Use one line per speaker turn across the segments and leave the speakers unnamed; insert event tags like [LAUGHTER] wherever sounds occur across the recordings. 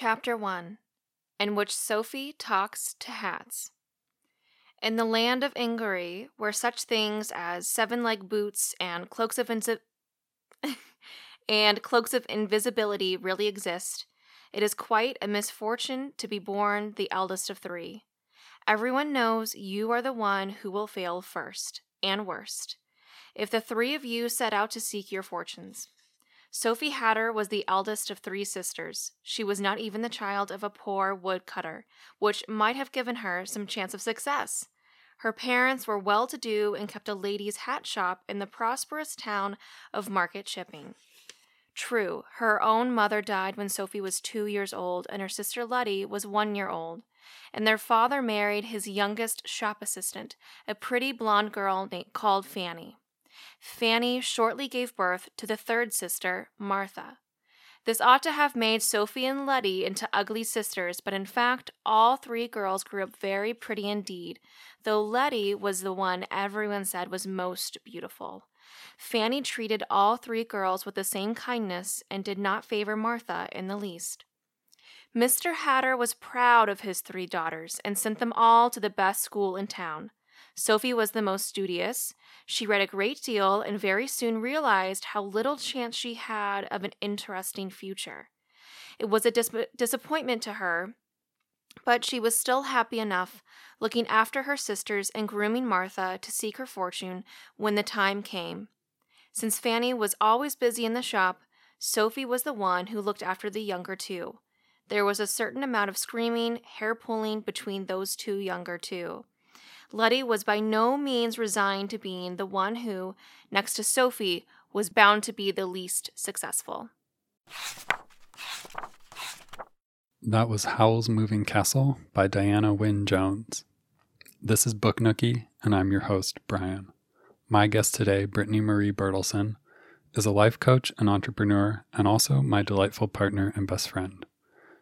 Chapter 1 In which Sophie talks to hats. In the land of Ingary, where such things as seven league boots and cloaks of insi- [LAUGHS] and cloaks of invisibility really exist, it is quite a misfortune to be born the eldest of three. Everyone knows you are the one who will fail first and worst, if the three of you set out to seek your fortunes. Sophie Hatter was the eldest of three sisters. She was not even the child of a poor woodcutter, which might have given her some chance of success. Her parents were well to do and kept a lady's hat shop in the prosperous town of Market Chipping. True, her own mother died when Sophie was two years old, and her sister Letty was one year old. And their father married his youngest shop assistant, a pretty blonde girl named, called Fanny. Fanny shortly gave birth to the third sister, Martha. This ought to have made Sophie and Letty into ugly sisters, but in fact, all three girls grew up very pretty indeed, though Letty was the one everyone said was most beautiful. Fanny treated all three girls with the same kindness and did not favor Martha in the least. Mr. Hatter was proud of his three daughters and sent them all to the best school in town. Sophie was the most studious. She read a great deal and very soon realized how little chance she had of an interesting future. It was a dis- disappointment to her, but she was still happy enough looking after her sisters and grooming Martha to seek her fortune when the time came. Since Fanny was always busy in the shop, Sophie was the one who looked after the younger two. There was a certain amount of screaming, hair pulling between those two younger two. Letty was by no means resigned to being the one who, next to Sophie, was bound to be the least successful.
That was Howl's Moving Castle by Diana Wynne Jones. This is Book Nookie, and I'm your host, Brian. My guest today, Brittany Marie Bertelsen, is a life coach and entrepreneur, and also my delightful partner and best friend.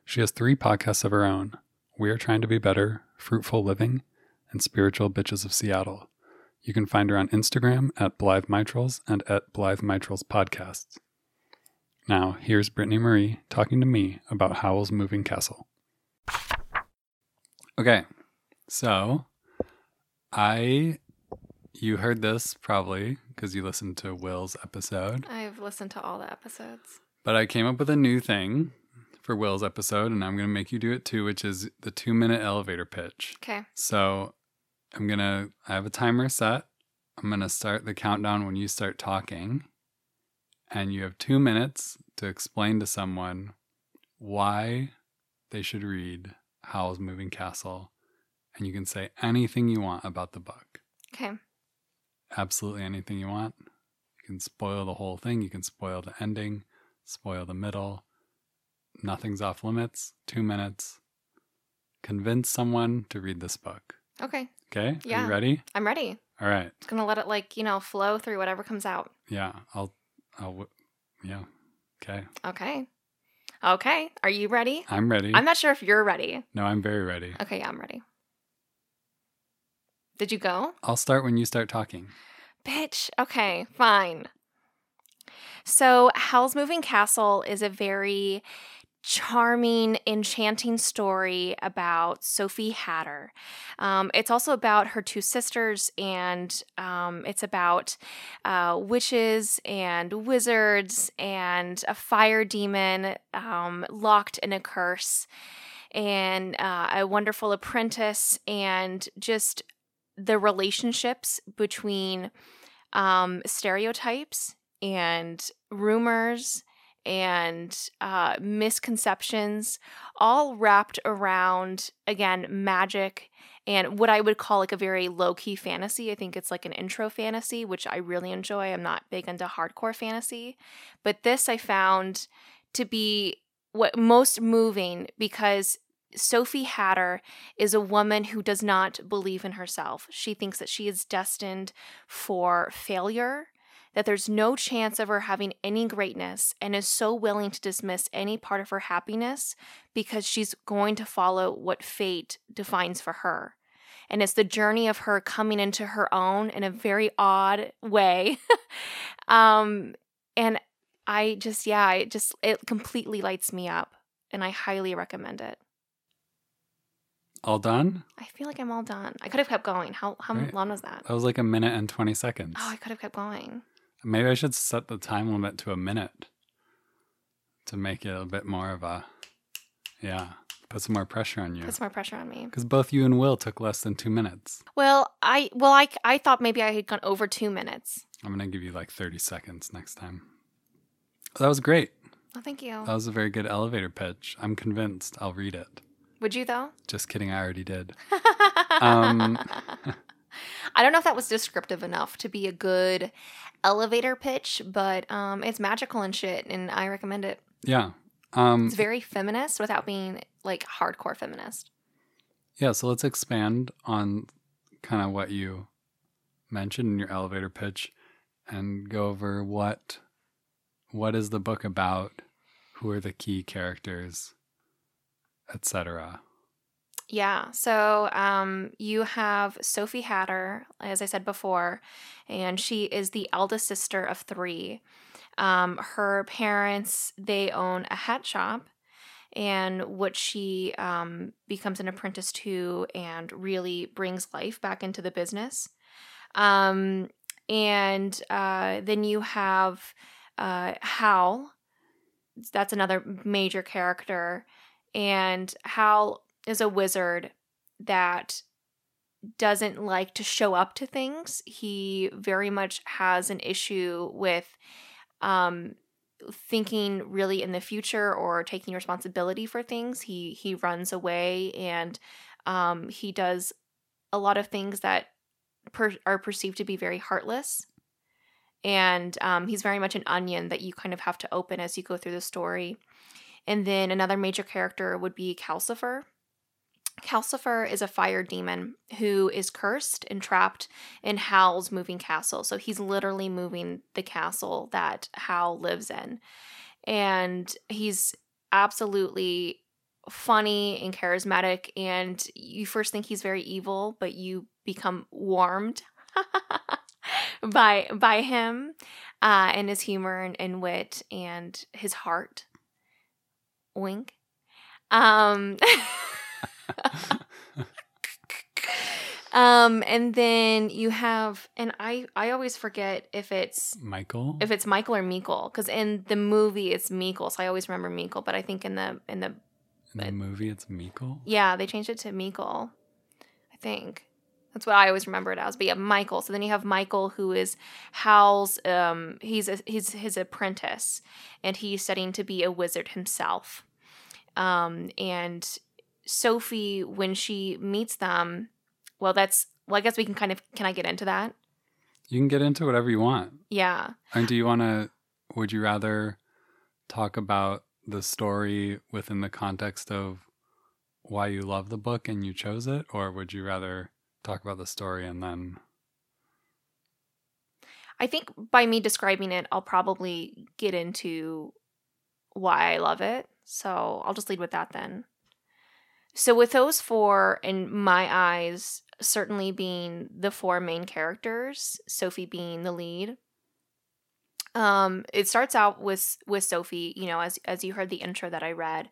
She has three podcasts of her own We Are Trying to Be Better, Fruitful Living, and Spiritual Bitches of Seattle. You can find her on Instagram at Blithe Mitrals and at Blithe Mitrals Podcasts. Now, here's Brittany Marie talking to me about Howl's Moving Castle. Okay, so I, you heard this probably because you listened to Will's episode,
I've listened to all the episodes.
but I came up with a new thing for Will's episode, and I'm going to make you do it too, which is the two minute elevator pitch.
Okay.
So I'm going to, I have a timer set. I'm going to start the countdown when you start talking. And you have two minutes to explain to someone why they should read Howl's Moving Castle. And you can say anything you want about the book.
Okay.
Absolutely anything you want. You can spoil the whole thing. You can spoil the ending, spoil the middle. Nothing's off limits. Two minutes. Convince someone to read this book.
Okay.
Okay? Are
Yeah.
you ready?
I'm ready.
All right.
Just gonna let it like, you know, flow through whatever comes out.
Yeah. I'll, I'll, yeah. Okay.
Okay. Okay. Are you ready?
I'm ready.
I'm not sure if you're ready.
no, I'm very ready.
Okay, yeah, I'm ready. Did you go?
I'll start when you start talking.
Bitch. Okay, fine. So, Howl's Moving Castle is a very charming, enchanting story about Sophie Hatter. Um, it's also about her two sisters, and um, it's about uh, witches and wizards and a fire demon um, locked in a curse, and uh, a wonderful apprentice, and just the relationships between um, stereotypes and rumors and uh, misconceptions, all wrapped around, again, magic and what I would call like a very low key fantasy. I think it's like an intro fantasy, which I really enjoy. I'm not big into hardcore fantasy, but this I found to be what most moving because Sophie Hatter is a woman who does not believe in herself. She thinks that she is destined for failure, that there's no chance of her having any greatness, and is so willing to dismiss any part of her happiness because she's going to follow what fate defines for her. And it's the journey of her coming into her own in a very odd way. [LAUGHS] um, and I just, yeah, it just, it completely lights me up. and I highly recommend it.
All done?
I feel like I'm all done. I could have kept going. How how
Right.
long was that?
That was like a minute and 20 seconds.
Oh, I could have kept going.
Maybe I should set the time limit to a minute to make it a bit more of a, yeah, put some more pressure on you.
Put some more pressure on me.
Because both you and Will took less than two minutes.
Well, I well I I thought maybe I had gone over two minutes.
I'm going to give you like 30 seconds next time. That was great.
Oh, thank you.
That was a very good elevator pitch. I'm convinced I'll read it.
Would you though?
Just kidding, I already did. [LAUGHS] Um, [LAUGHS]
I don't know if that was descriptive enough to be a good elevator pitch, but um, it's magical and shit, and I recommend it.
Yeah. Um,
It's very feminist without being like hardcore feminist.
yeah, so let's expand on kind of what you mentioned in your elevator pitch and go over what what is the book about, who are the key characters, etc.
Yeah. So um, you have Sophie Hatter, as I said before, and she is the eldest sister of three. Um, her parents they own a hat shop, and what she um, becomes an apprentice to, and really brings life back into the business. Um, and uh, then you have uh, Hal. That's another major character, and Hal is a wizard that doesn't like to show up to things. He very much has an issue with um thinking really in the future or taking responsibility for things. He he runs away and um he does a lot of things that per- are perceived to be very heartless. And um, he's very much an onion that you kind of have to open as you go through the story. And then another major character would be Calcifer. Calcifer is a fire demon who is cursed and trapped in Hal's moving castle. So he's literally moving the castle that Hal lives in. And he's absolutely funny and charismatic. And you first think he's very evil, but you become warmed [LAUGHS] by by him uh, and his humor and, and wit and his heart. Wink. Um [LAUGHS] um and then you have and I I always forget if it's
Michael?
if it's Michael or Meekle cuz in the movie it's Meekle so I always remember Meekle but I think in the in the
in the movie, it's Meekle?
yeah they changed it to Meekle I think that's what I always remember it as but yeah Michael so then you have Michael who is Hal's um he's a, he's his apprentice and he's studying to be a wizard himself um and Sophie when she meets them well that's well I guess we can kind of can I get into that
You can get into whatever you want.
yeah
And do you want to, would you rather talk about the story within the context of why you love the book and you chose it? Or would you rather talk about the story and then,
I think by me describing it, I'll probably get into why I love it. So I'll just lead with that then. So, with those four, in my eyes, certainly being the four main characters, Sophie being the lead. Um, it starts out with with Sophie, you know, as as you heard the intro that I read.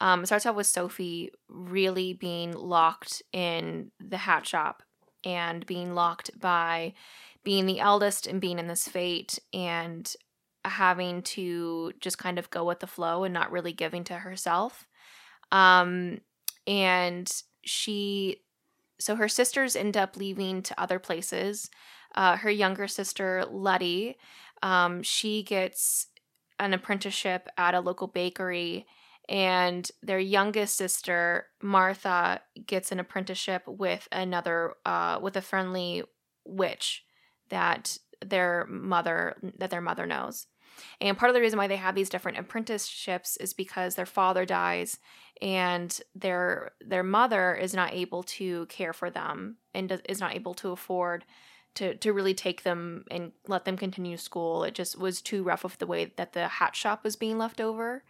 Um, it starts out with Sophie really being locked in the hat shop and being locked by being the eldest and being in this fate and having to just kind of go with the flow and not really giving to herself. Um, and she, so her sisters end up leaving to other places. Uh, her younger sister, Letty, um, she gets an apprenticeship at a local bakery. And their youngest sister, Martha, gets an apprenticeship with another, uh, with a friendly witch that their mother that their mother knows. And part of the reason why they have these different apprenticeships is because their father dies and their their mother is not able to care for them and is not able to afford to to really take them and let them continue school. It just was too rough of the way that the hat shop was being left over.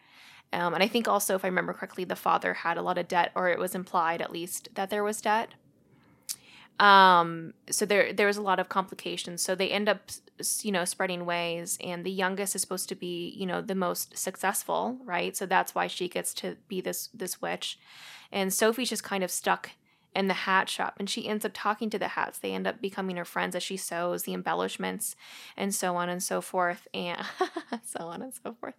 Um, and I think also, if I remember correctly, the father had a lot of debt, or it was implied at least that there was debt. Um, so there there was a lot of complications. So they end up you know spreading ways, and the youngest is supposed to be you know the most successful, right? So that's why she gets to be this this witch, and Sophie's just kind of stuck in the hat shop and she ends up talking to the hats they end up becoming her friends as she sews the embellishments and so on and so forth and [LAUGHS] so on and so forth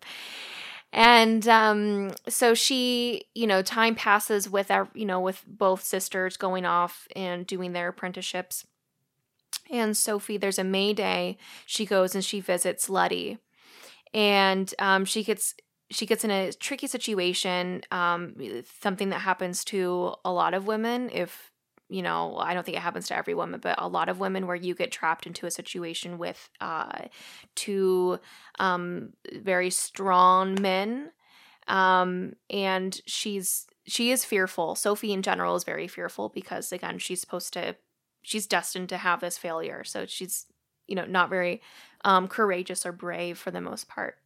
and um, so she, you know, time passes with our, you know, with both sisters going off and doing their apprenticeships. And Sophie, there's a May Day. She goes and she visits Letty, and um, she gets she gets in a tricky situation. Um, something that happens to a lot of women if you know, I don't think it happens to every woman, but a lot of women where you get trapped into a situation with uh, two um, very strong men. Um, and she's she is fearful. Sophie in general is very fearful because again, she's supposed to she's destined to have this failure. So she's, you know, not very um, courageous or brave for the most part.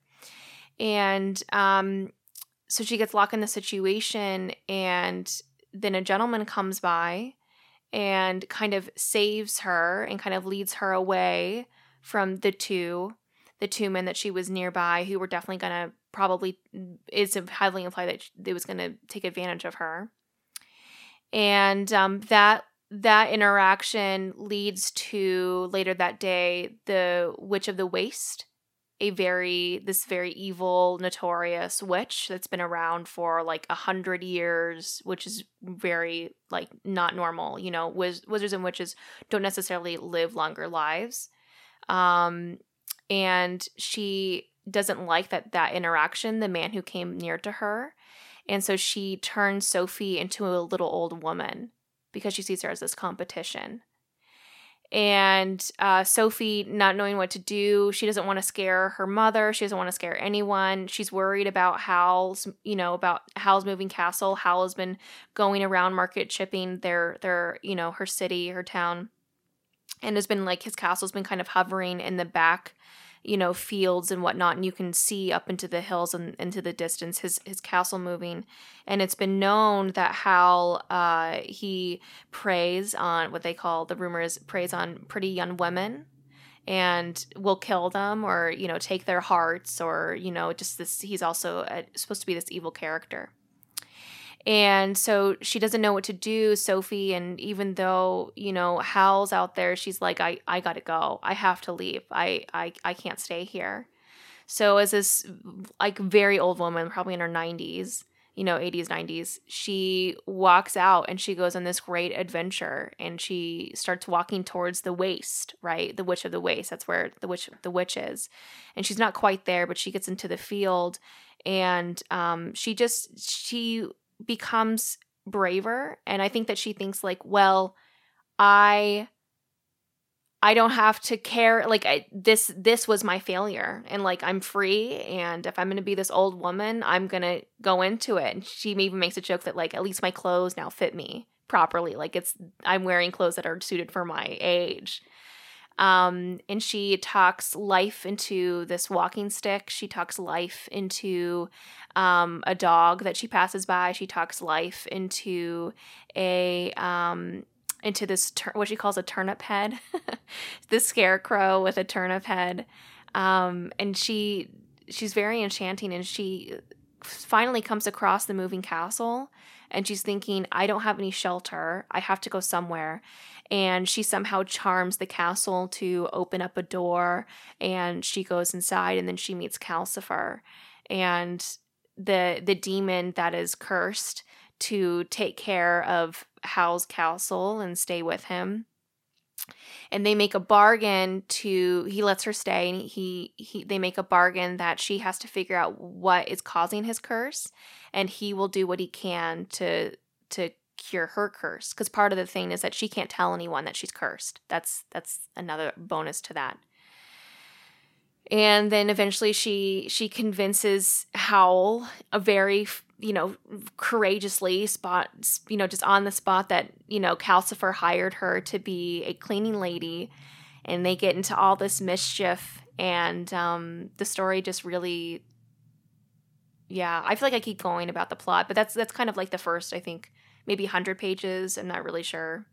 And um, so she gets locked in the situation and then a gentleman comes by and kind of saves her and kind of leads her away from the two the two men that she was nearby who were definitely going to probably is highly implied that they was going to take advantage of her. And um, that that interaction leads to later that day the witch of the waste a very this very evil notorious witch that's been around for like a hundred years which is very like not normal you know? Wiz- wizards and witches don't necessarily live longer lives um and she doesn't like that that interaction the man who came near to her and so she turns sophie into a little old woman because she sees her as this competition and uh, Sophie not knowing what to do. She doesn't want to scare her mother. She doesn't want to scare anyone. She's worried about Howl's, you know, about Howl's moving castle. Howl has been going around Market Chipping their their, you know, her city, her town, and has been like his castle's been kind of hovering in the back you know fields and whatnot and you can see up into the hills and into the distance his his castle moving. And it's been known that Howl uh, he preys on what they call the rumor is preys on pretty young women and will kill them or you know take their hearts or you know just this he's also a, supposed to be this evil character and so she doesn't know what to do, Sophie. And even though, you know, Hal's out there, she's like, I, I gotta go. I have to leave. I, I, I can't stay here. So as this like very old woman, probably in her 90s, you know, 80s, 90s, she walks out and she goes on this great adventure and she starts walking towards the waste, right? The witch of the waste. That's where the witch the witch is. And she's not quite there, but she gets into the field and um she just she becomes braver and I think that she thinks like, well, I I don't have to care like I, this this was my failure and like I'm free and if I'm going to be this old woman, I'm going to go into it. And she even makes a joke that like at least my clothes now fit me properly. Like it's I'm wearing clothes that are suited for my age. Um, and she talks life into this walking stick. She talks life into um, a dog that she passes by. She talks life into a um, into this tur- what she calls a turnip head, [LAUGHS] this scarecrow with a turnip head. Um, and she she's very enchanting, and she finally comes across the moving castle and she's thinking, I don't have any shelter. I have to go somewhere. And she somehow charms the castle to open up a door and she goes inside and then she meets Calcifer. And the the demon that is cursed to take care of Hal's castle and stay with him and they make a bargain to he lets her stay and he, he they make a bargain that she has to figure out what is causing his curse and he will do what he can to to cure her curse. Because part of the thing is that she can't tell anyone that she's cursed. That's that's another bonus to that and then eventually she she convinces howl a very you know courageously spot you know just on the spot that you know calcifer hired her to be a cleaning lady and they get into all this mischief and um the story just really yeah i feel like i keep going about the plot but that's that's kind of like the first i think maybe 100 pages. I'm not really sure.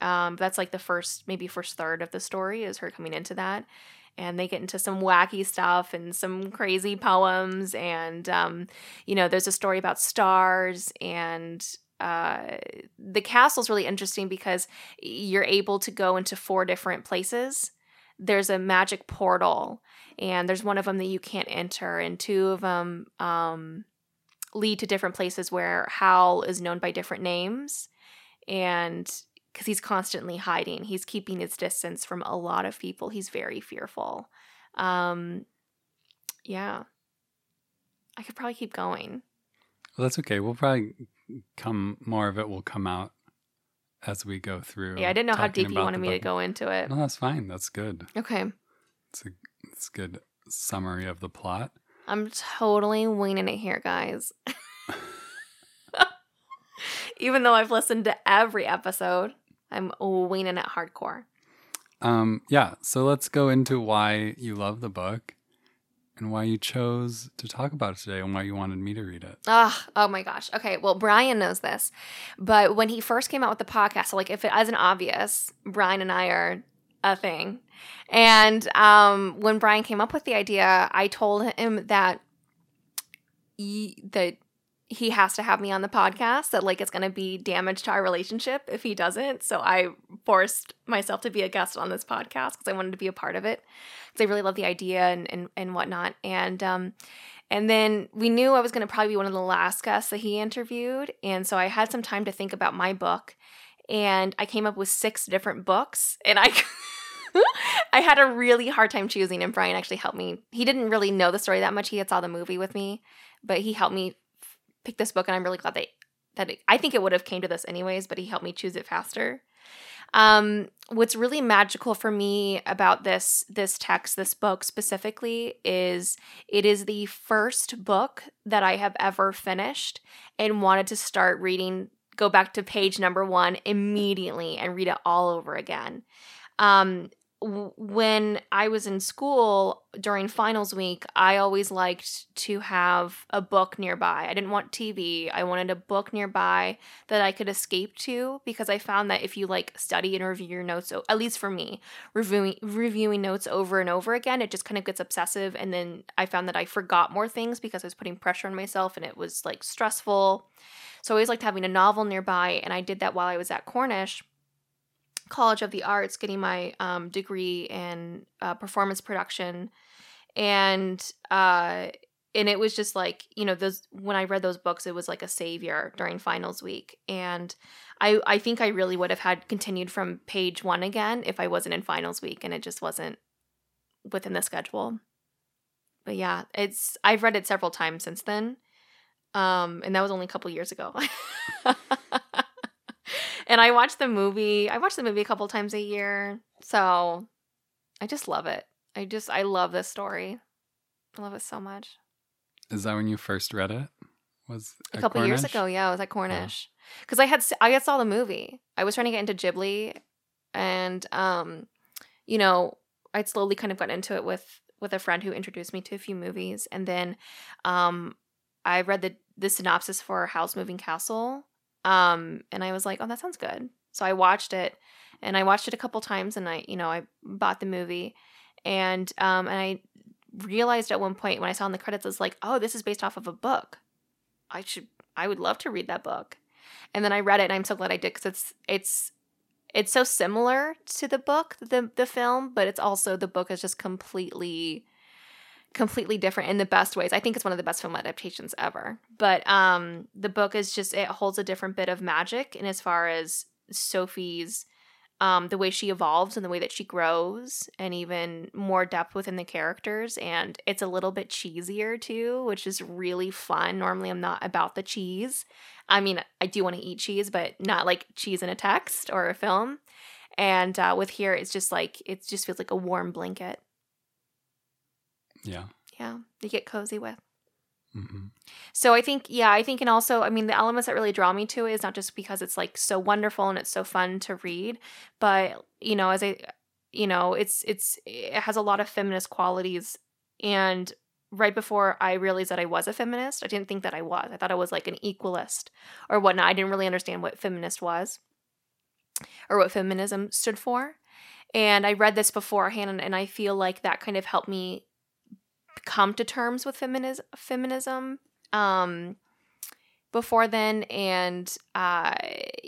Um, that's like the first, maybe first third of the story is her coming into that. And they get into some wacky stuff and some crazy poems. And, um, you know, there's a story about stars. And uh, the castle's really interesting because you're able to go into four different places. There's a magic portal, and there's one of them that you can't enter, and two of them um, lead to different places where hal is known by different names. And because he's constantly hiding. He's keeping his distance from a lot of people. He's very fearful. Um, yeah. I could probably keep going.
Well, that's okay. We'll probably come, more of it will come out as we go through.
Yeah, I didn't know how deep you wanted me to go into it.
No, that's fine. That's good.
Okay.
It's a, it's a good summary of the plot.
I'm totally winging it here, guys. [LAUGHS] [LAUGHS] Even though I've listened to every episode, I'm winging it hardcore.
Um, yeah, so let's go into why you love the book and why you chose to talk about it today and why you wanted me to read it.
Ah, oh my gosh. Okay, well, Brian knows this, but when he first came out with the podcast, so like if it isn't obvious, Brian and I are a thing. And um, when Brian came up with the idea, I told him that he, that he has to have me on the podcast. That like it's going to be damage to our relationship if he doesn't. So I forced myself to be a guest on this podcast because I wanted to be a part of it because I really love the idea and and, and whatnot. And um, and then we knew I was going to probably be one of the last guests that he interviewed. And so I had some time to think about my book. And I came up with six different books. And I. [LAUGHS] I had a really hard time choosing, and Brian actually helped me. He didn't really know the story that much. He had saw the movie with me, but he helped me f- pick this book, and I'm really glad that that it, I think it would have came to this anyways, but he helped me choose it faster. Um, what's really magical for me about this this text, this book specifically, is it is the first book that I have ever finished and wanted to start reading. Go back to page number one immediately and read it all over again. Um, when I was in school during finals week, I always liked to have a book nearby. I didn't want TV. I wanted a book nearby that I could escape to because I found that if you like study and review your notes, at least for me, reviewing reviewing notes over and over again, it just kind of gets obsessive and then I found that I forgot more things because I was putting pressure on myself and it was like stressful. So I always liked having a novel nearby and I did that while I was at Cornish. College of the Arts, getting my um, degree in uh, performance production, and uh, and it was just like you know those when I read those books, it was like a savior during finals week, and I I think I really would have had continued from page one again if I wasn't in finals week, and it just wasn't within the schedule. But yeah, it's I've read it several times since then, um, and that was only a couple years ago. [LAUGHS] and I watch the movie. I watch the movie a couple times a year. So I just love it. I just I love this story. I love it so much.
Is that when you first read it? Was
A couple years ago, yeah, I was at Cornish because I had I had saw the movie. I was trying to get into Ghibli, and um, you know, I'd slowly kind of got into it with with a friend who introduced me to a few movies, and then um, I read the the synopsis for Howl's Moving Castle, um, and I was like, oh, that sounds good. So I watched it, and I watched it a couple times, and I you know I bought the movie, and um, and I realized at one point when I saw in the credits, I was like, oh, this is based off of a book. I should I would love to read that book. And then I read it and I'm so glad I did cuz it's it's it's so similar to the book, the the film, but it's also the book is just completely completely different in the best ways. I think it's one of the best film adaptations ever. But um the book is just it holds a different bit of magic in as far as Sophie's um, the way she evolves and the way that she grows, and even more depth within the characters. And it's a little bit cheesier too, which is really fun. Normally, I'm not about the cheese. I mean, I do want to eat cheese, but not like cheese in a text or a film. And uh, with here, it's just like it just feels like a warm blanket.
Yeah.
Yeah, you get cozy with.
hmm
So I think, yeah, I think, and also, I mean, the elements that really draw me to it is not just because it's like so wonderful and it's so fun to read, but you know, as I, you know, it's it's it has a lot of feminist qualities. And right before I realized that I was a feminist, I didn't think that I was. I thought I was like an equalist or whatnot. I didn't really understand what feminist was. or what feminism stood for. And I read this beforehand, and I feel like that kind of helped me come to terms with feminism. Feminism. Um, before then and uh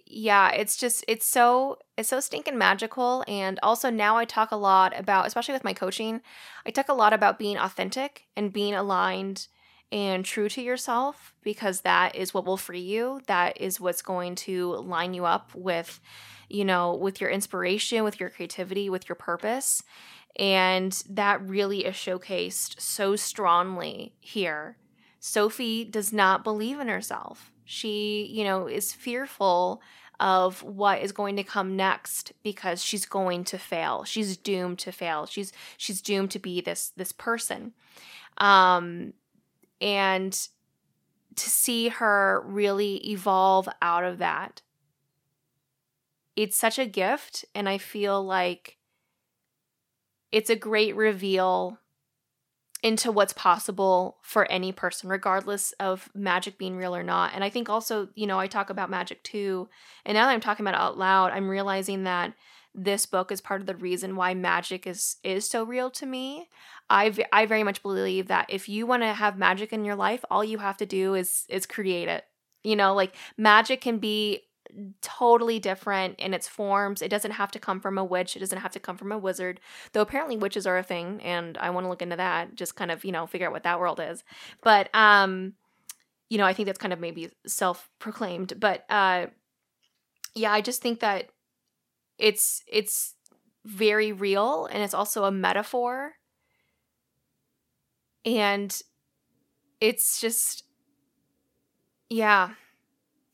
yeah it's just it's so it's so stinking magical and also now i talk a lot about especially with my coaching i talk a lot about being authentic and being aligned and true to yourself because that is what will free you that is what's going to line you up with you know with your inspiration with your creativity with your purpose and that really is showcased so strongly here Sophie does not believe in herself. She, you know, is fearful of what is going to come next because she's going to fail. She's doomed to fail. She's she's doomed to be this this person. Um and to see her really evolve out of that it's such a gift and i feel like it's a great reveal into what's possible for any person, regardless of magic being real or not. And I think also, you know, I talk about magic too. And now that I'm talking about it out loud, I'm realizing that this book is part of the reason why magic is is so real to me. I I very much believe that if you want to have magic in your life, all you have to do is is create it. You know, like magic can be totally different in its forms. It doesn't have to come from a witch. It doesn't have to come from a wizard. Though apparently witches are a thing, and I want to look into that. Just kind of you know figure out what that world is. But um, you know, I think that's kind of maybe self-proclaimed. But uh, yeah, I just think that it's it's very real, and it's also a metaphor, and it's just yeah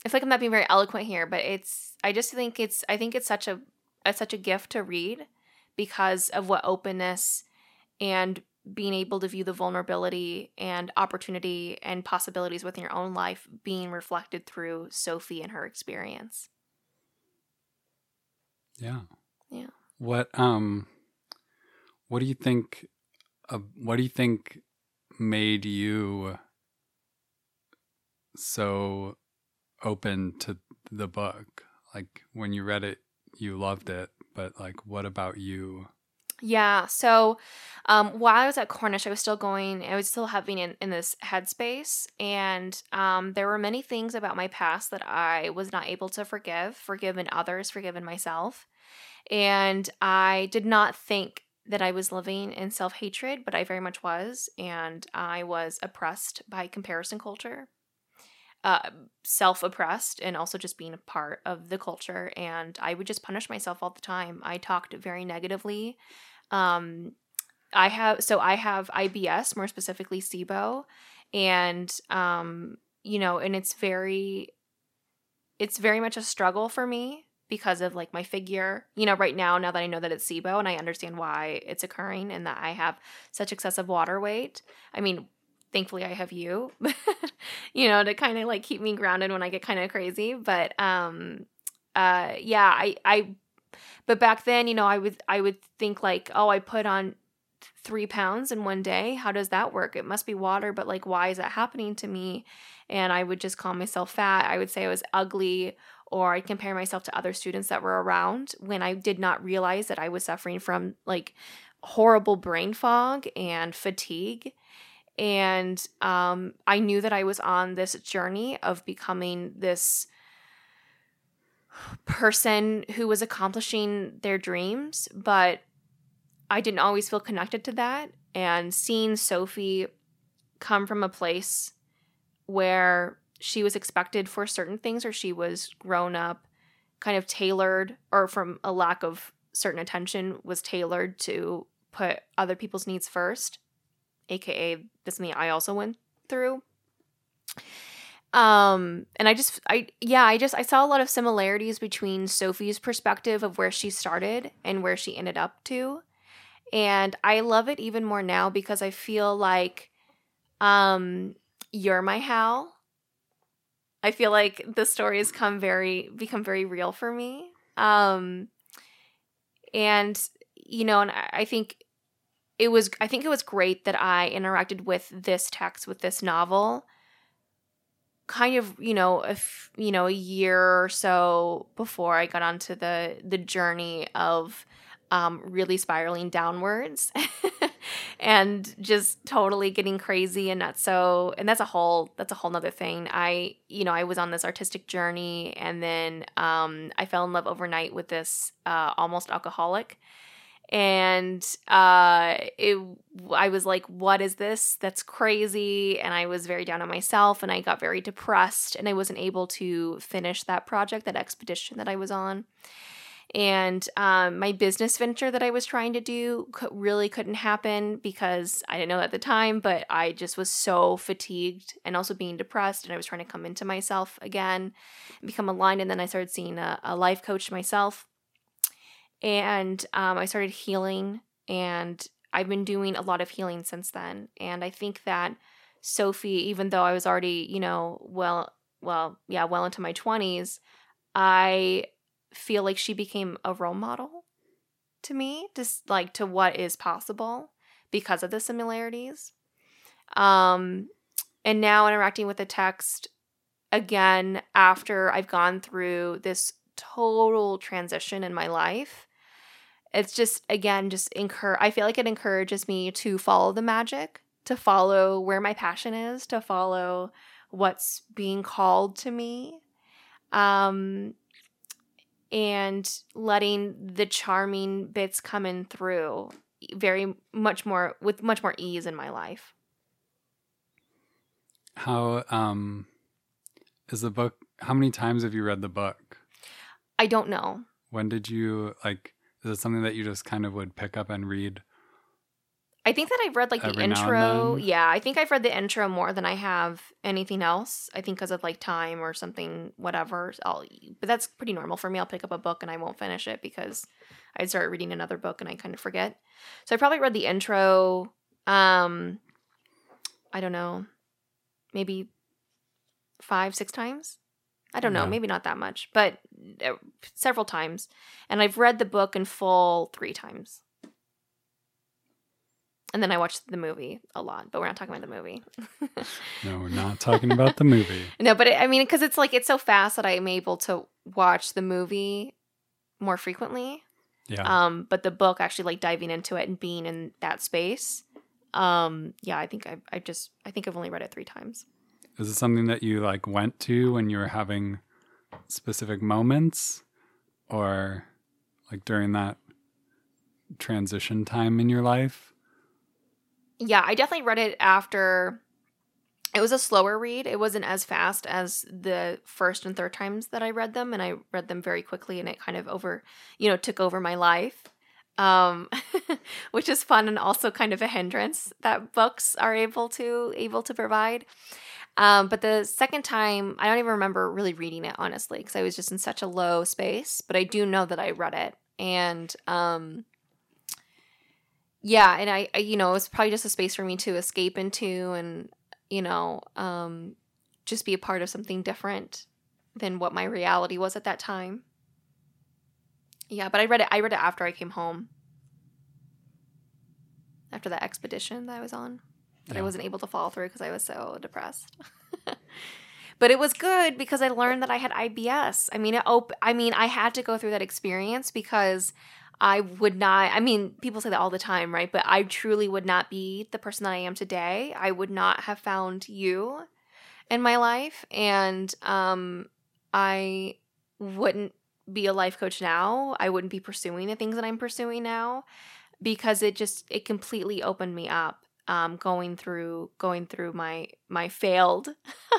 I feel like I'm not being very eloquent here, but it's I just think it's I think it's such a, a such a gift to read because of what openness and being able to view the vulnerability and opportunity and possibilities within your own life being reflected through Sophie and her experience.
Yeah.
Yeah.
What um what do you think uh, what do you think made you so open to the book? Like when you read it, you loved it, but like what about you?
Yeah. So um, while I was at Cornish, I was still going, I was still having in, in this headspace. And um, there were many things about my past that I was not able to forgive, forgive in others, forgive in myself. And I did not think that I was living in self hatred, but I very much was. And I was oppressed by comparison culture uh, self oppressed and also just being a part of the culture. And I would just punish myself all the time. I talked very negatively. Um, I have, so I have IBS, more specifically SIBO. And, um, you know, and it's very, it's very much a struggle for me because of like my figure. You know, right now, now that I know that it's SIBO and I understand why it's occurring and that I have such excessive water weight. I mean, thankfully I have you, [LAUGHS] you know, to kind of like keep me grounded when I get kind of crazy. But um uh yeah, I I but back then, you know, I would I would think like, oh, I put on three pounds in one day. How does that work? It must be water, but like why is that happening to me? And I would just call myself fat. I would say I was ugly or I'd compare myself to other students that were around when I did not realize that I was suffering from like horrible brain fog and fatigue and um, I knew that I was on this journey of becoming this person who was accomplishing their dreams, but I didn't always feel connected to that. And seeing Sophie come from a place where she was expected for certain things or she was grown up kind of tailored or from a lack of certain attention was tailored to put other people's needs first aka this me I also went through. Um and I just I yeah, I just I saw a lot of similarities between Sophie's perspective of where she started and where she ended up to. And I love it even more now because I feel like um you're my Hal. I feel like the stories come very become very real for me. Um and you know, and I think it was I think it was great that I interacted with this text with this novel kind of you know if you know a year or so before I got onto the the journey of um, really spiraling downwards [LAUGHS] and just totally getting crazy and not so and that's a whole that's a whole nother thing. I you know i was on this artistic journey and then um, i fell in love overnight with this uh, almost alcoholic and uh it i was like what is this? That's crazy and i was very down on myself and i got very depressed and i wasn't able to finish that project that expedition that i was on. And um, my business venture that i was trying to do really couldn't happen because i didn't know at the time but i just was so fatigued and also being depressed and i was trying to come into myself again become aligned and then i started seeing a, a life coach myself and um, I started healing, and I've been doing a lot of healing since then. And I think that Sophie, even though I was already, you know, well, well, yeah, well into my twenties, I feel like she became a role model to me, just like to what is possible because of the similarities. Um, and now interacting with the text again after I've gone through this total transition in my life it's just again just incur i feel like it encourages me to follow the magic to follow where my passion is to follow what's being called to me um and letting the charming bits come in through very much more with much more ease in my life.
How um is the book how many times have you read the book?
I don't know.
When did you like is it something that you just kind of would pick up and read?
I think that I've read like the intro. Yeah, I think I've read the intro more than I have anything else. I think because of like time or something, whatever. I'll, but that's pretty normal for me. I'll pick up a book and I won't finish it because I'd start reading another book and I kind of forget. So I probably read the intro. Um, I don't know, maybe five, six times. I don't know, maybe not that much, but uh, several times. And I've read the book in full three times. And then I watched the movie a lot, but we're not talking about the movie. [LAUGHS]
no, we're not talking about the movie. [LAUGHS]
No, but it, I mean, because it's like it's so fast that I'm able to watch the movie more frequently.
Yeah.
Um, but the book actually like diving into it and being in that space. Um, yeah, I think I I just I think I've only read it three times.
Is it something that you like went to when you were having specific moments or like during that transition time in your life?
Yeah, I definitely read it after it was a slower read. It wasn't as fast as the first and third times that I read them and I read them very quickly and it kind of over, you know, took over my life. Um [LAUGHS] which is fun and also kind of a hindrance that books are able to able to provide. Um, but the second time, I don't even remember really reading it, honestly, because I was just in such a low space. But I do know that I read it. And um, yeah, and I, I, you know, it was probably just a space for me to escape into and, you know, um, just be a part of something different than what my reality was at that time. Yeah, but I read it. I read it after I came home. After that expedition that I was on that yeah. I wasn't able to follow through because I was so depressed. [LAUGHS] but it was good because I learned that I had IBS. I mean, it op- I mean, I had to go through that experience because I would not. I mean, people say that all the time, right? But I truly would not be the person that I am today. I would not have found you in my life, and um, I wouldn't be a life coach now. I wouldn't be pursuing the things that I'm pursuing now because it just it completely opened me up um, going through going through my my failed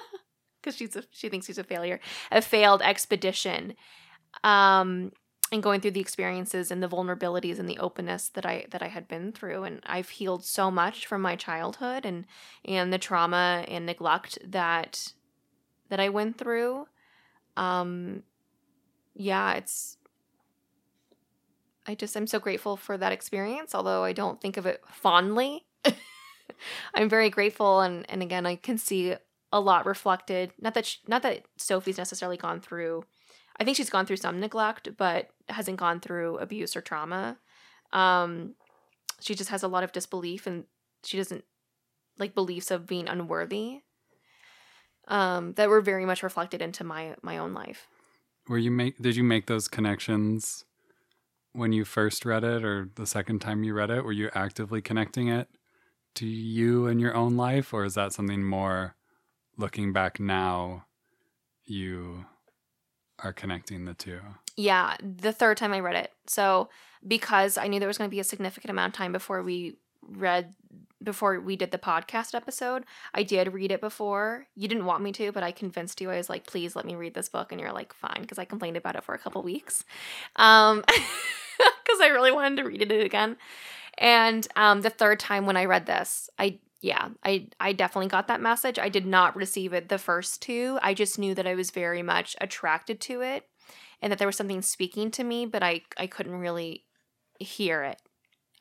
[LAUGHS] because she's a, she thinks she's a failure a failed expedition um, and going through the experiences and the vulnerabilities and the openness that I that I had been through. And I've healed so much from my childhood and and the trauma and neglect that that I went through. Um yeah it's I just I'm so grateful for that experience although I don't think of it fondly [LAUGHS] [LAUGHS] I'm very grateful, and and again, I can see a lot reflected. Not that she, not that Sophie's necessarily gone through. I think she's gone through some neglect, but hasn't gone through abuse or trauma. Um, she just has a lot of disbelief, and she doesn't like beliefs of being unworthy. um, that were very much reflected into my my own life.
Were you make did you make those connections when you first read it or the second time you read it? Were you actively connecting it to you and your own life or is that something more looking back now you are connecting the two?
Yeah, the third time I read it. So because I knew there was going to be a significant amount of time before we read before we did the podcast episode. I did read it before. You didn't want me to, but I convinced you. I was like, "Please let me read this book," and you're like, "Fine," because I complained about it for a couple weeks, um, [LAUGHS] because I really wanted to read it again. And um, the third time when I read this, I yeah, I I definitely got that message. I did not receive it the first two. I just knew that I was very much attracted to it and that there was something speaking to me, but I I couldn't really hear it.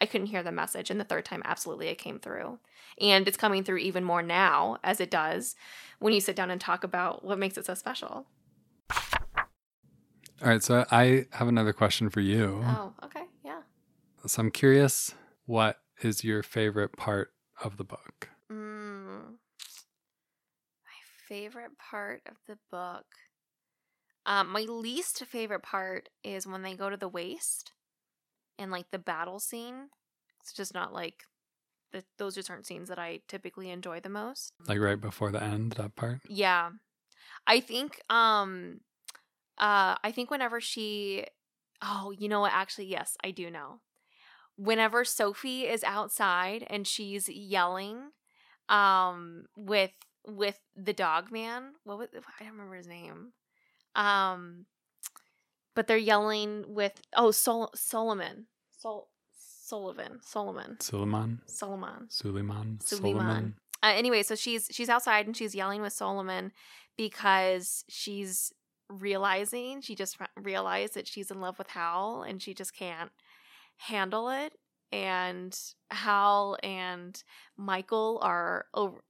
I couldn't hear the message. And the third time, absolutely, it came through. And it's coming through even more now, as it does when you sit down and talk about what makes it so special.
All right. So I have another question for you.
Oh, okay. Yeah.
So I'm curious what is your favorite part of the book?
Mm, my favorite part of the book. Um, my least favorite part is when they go to the waste and like the battle scene. It's just not like the, those just aren't scenes that I typically enjoy the most.
Like right before the end, that part?
Yeah. I think um uh I think whenever she oh, you know what actually yes, I do know. Whenever Sophie is outside and she's yelling um with with the dog man, what was I don't remember his name. Um but they're yelling with oh Sol- Solomon. Sol- Sullivan. Solomon.
Suleiman.
Solomon.
Suleiman.
Suleiman. Uh, anyway, so she's she's outside and she's yelling with Solomon because she's realizing she just realized that she's in love with Hal and she just can't handle it. And Hal and Michael are over,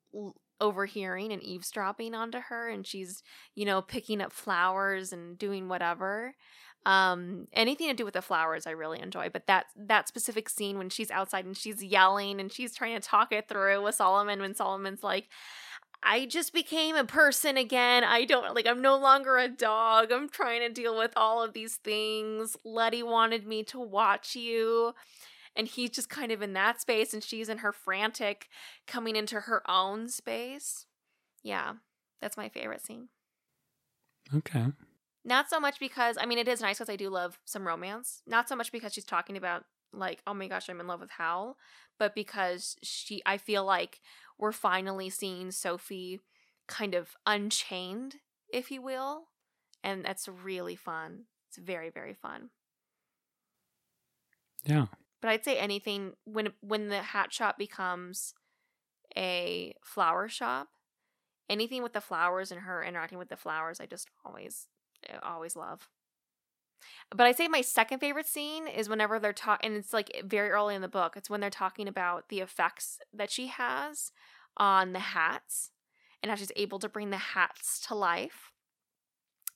overhearing and eavesdropping onto her, and she's you know picking up flowers and doing whatever um anything to do with the flowers i really enjoy but that that specific scene when she's outside and she's yelling and she's trying to talk it through with solomon when solomon's like i just became a person again. I don't like i'm no longer a dog. I'm trying to deal with all of these things. Letty wanted me to watch you and he's just kind of in that space and she's in her frantic coming into her own space. Yeah that's my favorite scene.
Okay.
not so much because I mean it is nice because I do love some romance. Not so much because she's talking about like oh my gosh I'm in love with Hal, but because she I feel like we're finally seeing Sophie kind of unchained, if you will, and that's really fun. It's very very fun.
Yeah.
But I'd say anything when when the hat shop becomes a flower shop, anything with the flowers and her interacting with the flowers, I just always always love. But I'd say my second favorite scene is whenever they're talking, and it's like very early in the book. It's when they're talking about the effects that she has on the hats and how she's able to bring the hats to life.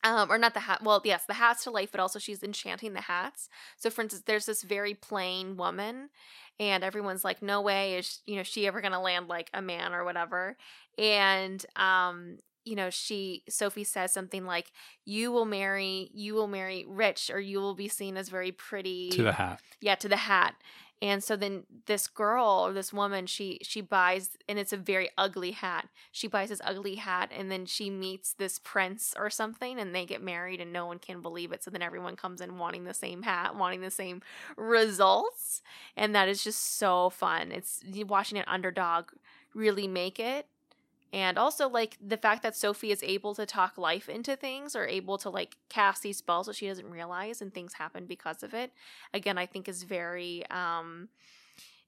Um, or not the hat. Well, yes, the hats to life, but also she's enchanting the hats. So, for instance, there's this very plain woman, and everyone's like, "No way is you know she ever gonna land like a man or whatever." And um, you know, she Sophie says something like, "You will marry, you will marry rich, or you will be seen as very pretty."
To the hat.
yeah, to the hat. And so then this girl or this woman, she she buys, and it's a very ugly hat. She buys this ugly hat, and then she meets this prince or something, and they get married, and no one can believe it. So then everyone comes in wanting the same hat, wanting the same results, and that is just so fun. It's watching an underdog really make it and also like the fact that sophie is able to talk life into things or able to like cast these spells that she doesn't realize and things happen because of it again i think is very um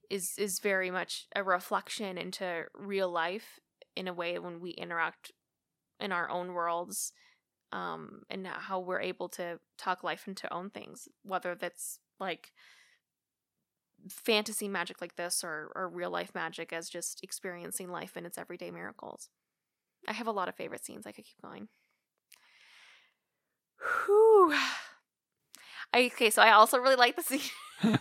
is is very much a reflection into real life in a way when we interact in our own worlds um and how we're able to talk life into own things whether that's like fantasy magic like this or, or real life magic as just experiencing life in its everyday miracles. I have a lot of favorite scenes. I could keep going. Whew. I, okay, so I also really like the scene. [LAUGHS]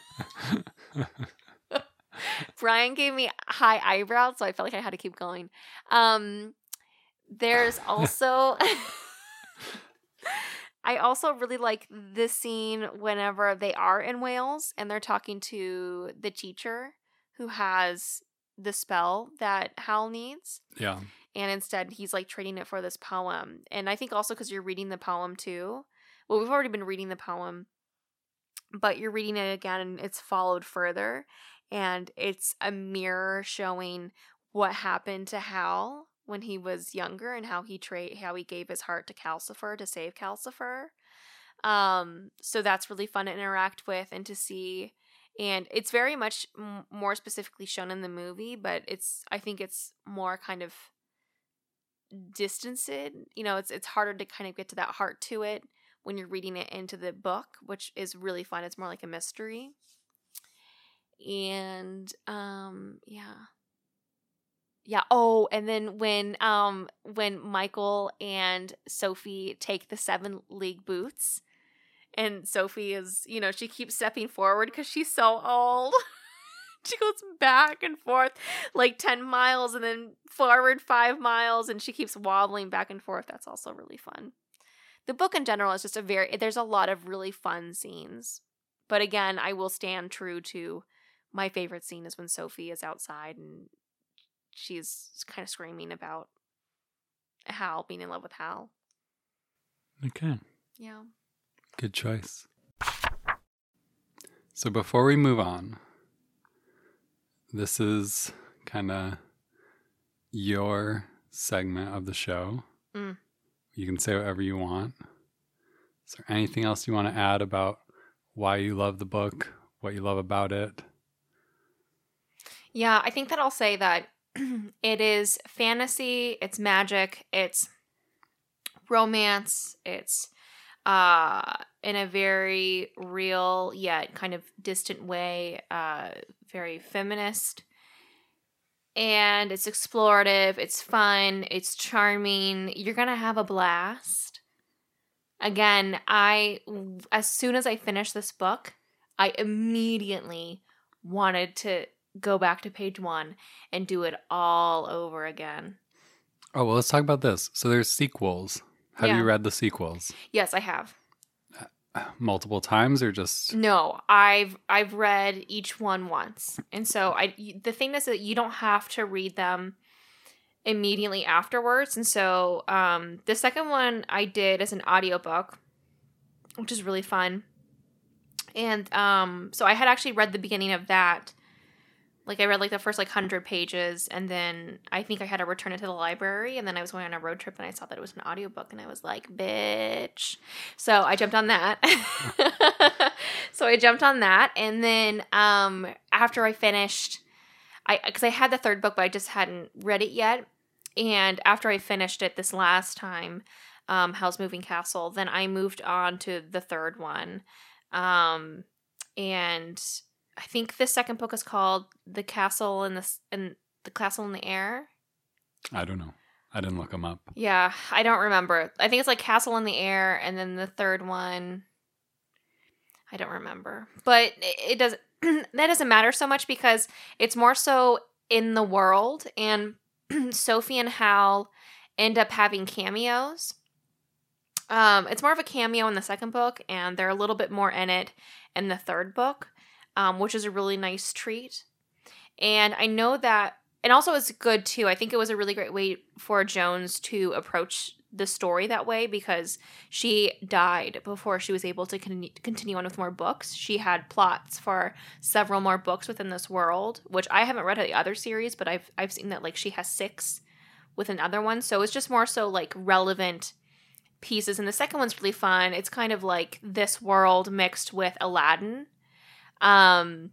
Brian gave me high eyebrows, so I felt like I had to keep going. Um, There's [LAUGHS] also [LAUGHS] I also really like this scene whenever they are in Wales and they're talking to the teacher who has the spell that Hal needs.
Yeah.
And instead, he's like trading it for this poem. And I think also because you're reading the poem too. Well, we've already been reading the poem, but you're reading it again and it's followed further. And it's a mirror showing what happened to Hal when he was younger and how he tra- how he gave his heart to Calcifer to save Calcifer. Um, so that's really fun to interact with and to see. And it's very much m- more specifically shown in the movie, but it's I think it's more kind of distanced. You know, it's it's harder to kind of get to that heart to it when you're reading it into the book, which is really fun. It's more like a mystery. And um yeah yeah oh and then when um when michael and sophie take the seven league boots and sophie is you know she keeps stepping forward because she's so old. [LAUGHS] She goes back and forth like 10 miles and then forward five miles and she keeps wobbling back and forth. That's also really fun. The book in general is just a very there's a lot of really fun scenes but again i will stand true to my favorite scene is when sophie is outside and she's kind of screaming about Hal being in love with Hal.
Okay.
Yeah.
Good choice. So before we move on, this is kind of your segment of the show.
Mm.
You can say whatever you want. Is there anything else you want to add about why you love the book, what you love about it?
Yeah, I think that I'll say that [CLEARS THROAT] it is fantasy, it's magic, it's romance, it's uh in a very real yet kind of distant way, uh very feminist. And it's explorative, it's fun, it's charming. You're going to have a blast. Again, I as soon as I finished this book, I immediately wanted to go back to page one and do it all over again.
Oh, well, let's talk about this. So there's sequels. Have
Yeah.
you read the sequels
Yes, I have. [SIGHS]
multiple times or just
No, I've I've read each one once, and so I the thing is that you don't have to read them immediately afterwards, and so um, the second one I did as an audiobook, which is really fun, and um, so I had actually read the beginning of that. Like I read like the first like hundred pages, and then I think I had to return it to the library, and then I was going on a road trip, and I saw that it was an audiobook, and I was like, "Bitch!" So I jumped on that. [LAUGHS] so I jumped on that, and then um, after I finished, I because I had the third book, but I just hadn't read it yet. And after I finished it this last time, um, Howl's Moving Castle, then I moved on to the third one, um, and I think the second book is called "The Castle in the in the Castle in the Air."
I don't know. I didn't look them up.
Yeah, I don't remember. I think it's like Castle in the Air, and then the third one, I don't remember. But it, it does [CLEARS THROAT] that doesn't matter so much because it's more so in the world, and [CLEARS THROAT] Sophie and Hal end up having cameos. Um, it's more of a cameo in the second book, and they're a little bit more in it in the third book, um, which is a really nice treat. And I know that and also it's good too. I think it was a really great way for Jones to approach the story that way because she died before she was able to con- continue on with more books. She had plots for several more books within this world, which I haven't read the other series, but I've I've seen that like she has six with another one. So it's just more so like relevant pieces. And the second one's really fun. It's kind of like this world mixed with Aladdin. Um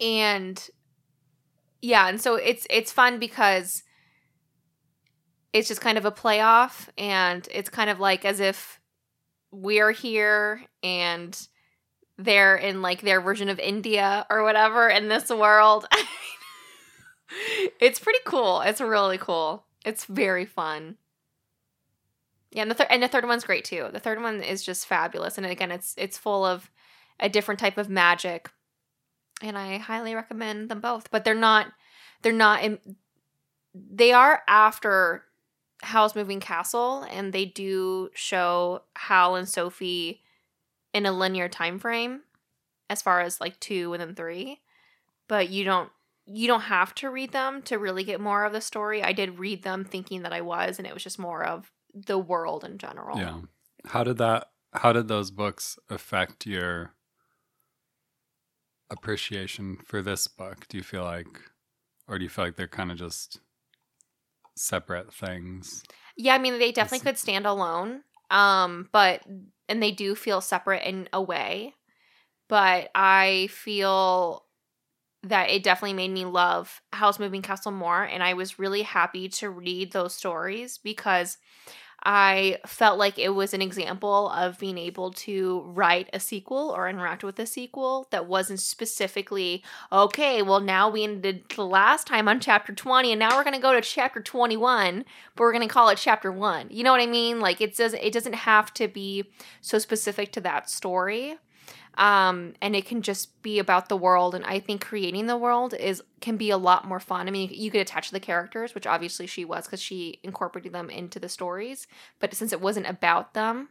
and yeah, and so it's it's fun because it's just kind of a playoff and it's kind of like as if we're here and they're in like their version of India or whatever in this world. [LAUGHS] it's pretty cool. It's really cool. It's very fun. Yeah, and the and the third one's great too. The third one is just fabulous, and again, it's it's full of a different type of magic, and I highly recommend them both. But they're not, they're not. In, they are after Howl's Moving Castle, and they do show Hal and Sophie in a linear time frame as far as like two and then three. But you don't you don't have to read them to really get more of the story. I did read them thinking that I was, and it was just more of the world in general.
Yeah. How did that how did those books affect your appreciation for this book? Do you feel like or do you feel like they're kind of just separate things?
Yeah, I mean they definitely could stand alone. Um, but and they do feel separate in a way. But I feel that it definitely made me love Howl's Moving Castle more and I was really happy to read those stories because I felt like it was an example of being able to write a sequel or interact with a sequel that wasn't specifically, okay, well, now we ended the last time on chapter 20, and now we're going to go to chapter 21, but we're going to call it chapter 1. You know what I mean? Like, it, does, it doesn't have to be so specific to that story. Um, and it can just be about the world. And I think creating the world is can be a lot more fun. I mean, you, could attach the characters, which obviously she was because she incorporated them into the stories. But since it wasn't about them,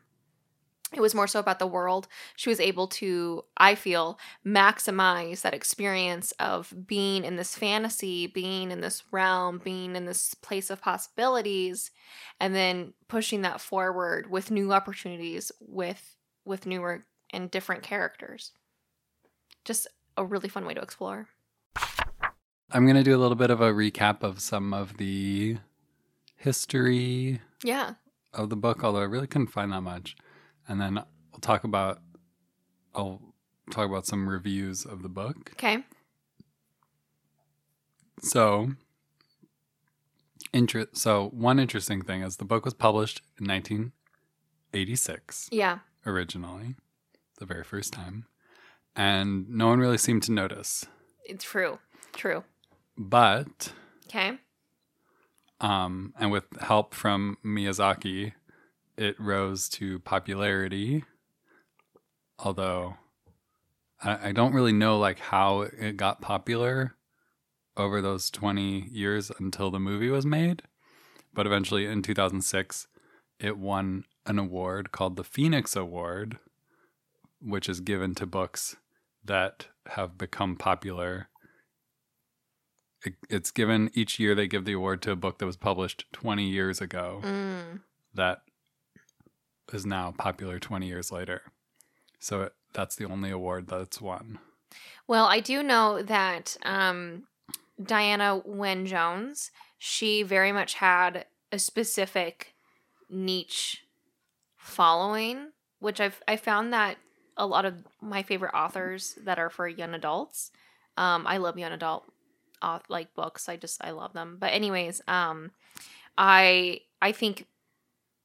it was more so about the world. She was able to, I feel, maximize that experience of being in this fantasy, being in this realm, being in this place of possibilities, and then pushing that forward with new opportunities with with newer and different characters. Just a really fun way to explore.
I'm going to do a little bit of a recap of some of the history
Yeah.
of the book, although I really couldn't find that much. And then we'll talk about I'll talk about some reviews of the book.
Okay.
So, inter- so one interesting thing is the book was published in 1986
Yeah.
originally, the very first time, and no one really seemed to notice.
It's true. True.
But
Okay.
um, and with help from Miyazaki, it rose to popularity. Although I, I don't really know like how it got popular over those 20 years until the movie was made. But eventually in 2006, it won an award called the Phoenix Award, which is given to books that have become popular. It, it's given each year, they give the award to a book that was published 20 years ago
Mm.
that is now popular 20 years later. So it, that's the only award that's won.
Well, I do know that um, Diana Wynne Jones, she very much had a specific niche following, which I've I found that a lot of my favorite authors that are for young adults. Um, I love young adult auth- like books. I just I love them. But anyways, um, I I think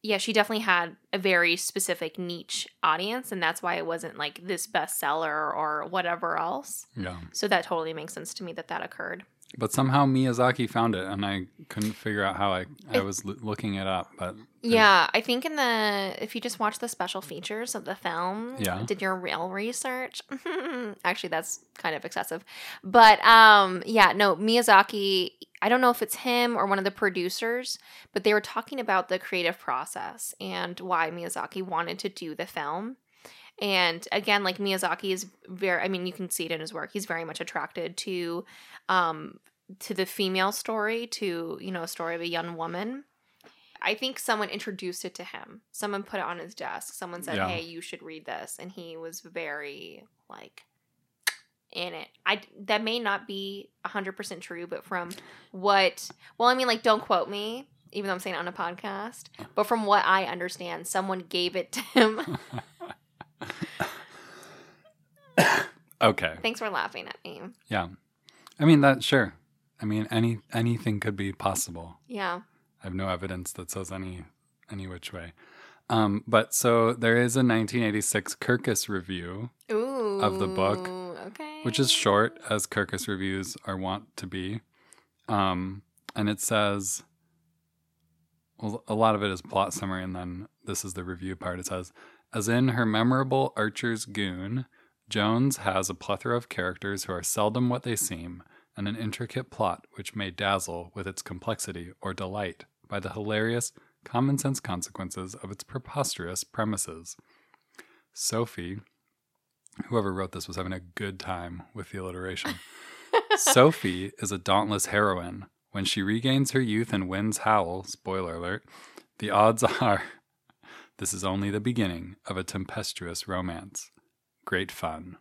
yeah, she definitely had a very specific niche audience, and that's why it wasn't like this bestseller or whatever else.
Yeah.
So that totally makes sense to me that that occurred.
But somehow Miyazaki found it, and I couldn't figure out how I, I was l- looking it up. But
Yeah, I think in the if you just watch the special features of the film,
Yeah.
did your real research. [LAUGHS] Actually, that's kind of excessive, but um, yeah, no, Miyazaki. I don't know if it's him or one of the producers, but they were talking about the creative process and why Miyazaki wanted to do the film. And again, like Miyazaki is very. I mean, you can see it in his work. He's very much attracted to, um, to the female story, to you know, a story of a young woman. I think someone introduced it to him. Someone put it on his desk. Someone said,
Yeah.
"Hey, you should read this," and he was very like in it. I that may not be hundred percent true, but from what, well, I mean, like, don't quote me, even though I'm saying it on a podcast. But from what I understand, someone gave it to him. [LAUGHS] [LAUGHS]
okay,
Thanks for laughing at me.
yeah. I mean that sure. I mean any anything could be possible.
Yeah.
I have no evidence that says any any which way. Um, but so there is a 1986 Kirkus review,
Ooh.
Of the book,
Okay.
which is short, as Kirkus reviews are wont to be. Um, and it says, well, a lot of it is plot summary, and then this is the review part. It says, as in her memorable Archer's Goon, Jones has a plethora of characters who are seldom what they seem, and an intricate plot which may dazzle with its complexity or delight by the hilarious, common sense consequences of its preposterous premises. Sophie, whoever wrote this was having a good time with the alliteration. [LAUGHS] Sophie is a dauntless heroine. When she regains her youth and wins Howl, spoiler alert, the odds [LAUGHS] are this is only the beginning of a tempestuous romance. Great fun.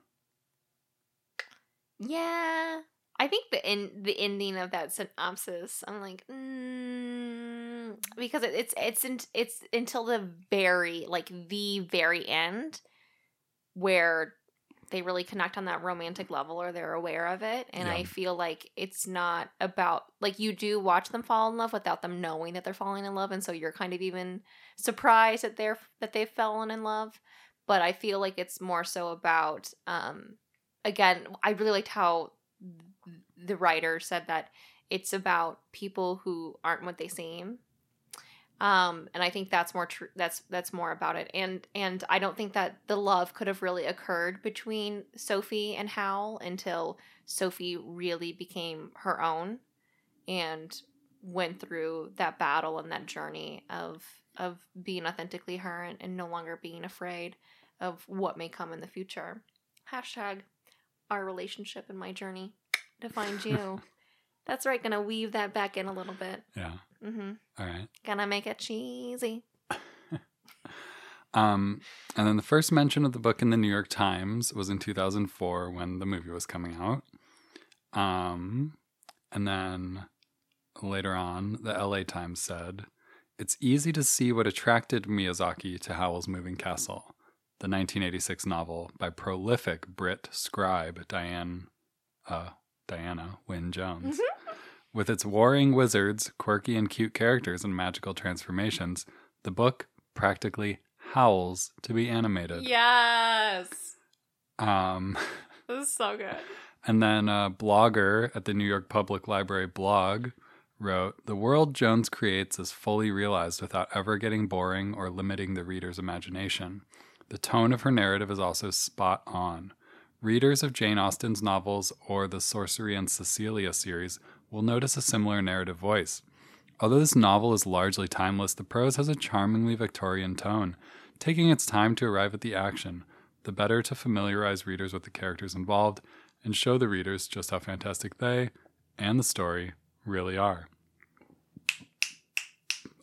Yeah. I think the in the ending of that synopsis, I'm like, mm, because it, it's it's in, it's until the very like the very end where they really connect on that romantic level or they're aware of it. And
Yeah.
i feel like it's not about like you do watch them fall in love without them knowing that they're falling in love. And so you're kind of even surprised that they're that they've fallen in love. But i feel like it's more so about um again i really liked how the writer said that it's about people who aren't what they seem um and i think that's more true that's that's more about it. And and i don't think that the love could have really occurred between sophie and howl until sophie really became her own and went through that battle and that journey of of being authentically her and, and no longer being afraid of what may come in the future. Hashtag our relationship and my journey to find [LAUGHS] you that's right gonna weave that back in a little bit
Yeah.
mm-hmm
All right.
Gonna make it cheesy. [LAUGHS]
Um, and then the first mention of the book in the New York Times was in 2004 when the movie was coming out. Um, and then later on, the LA Times said, It's easy to see what attracted Miyazaki to Howl's Moving Castle, the 1986 novel by prolific Brit scribe Diane, uh, Diana Wynne Jones. With its warring wizards, quirky and cute characters, and magical transformations, the book practically howls to be animated.
Yes.
Um, [LAUGHS]
This is so good.
and then a blogger at the New York Public Library blog wrote The world Jones creates is fully realized without ever getting boring or limiting the reader's imagination. The tone of her narrative is also spot on. Readers of Jane Austen's novels or the Sorcery and Cecilia series will notice a similar narrative voice. Although this novel is largely timeless, the prose has a charmingly Victorian tone, taking its time to arrive at the action, the better to familiarize readers with the characters involved and show the readers just how fantastic they and the story really are.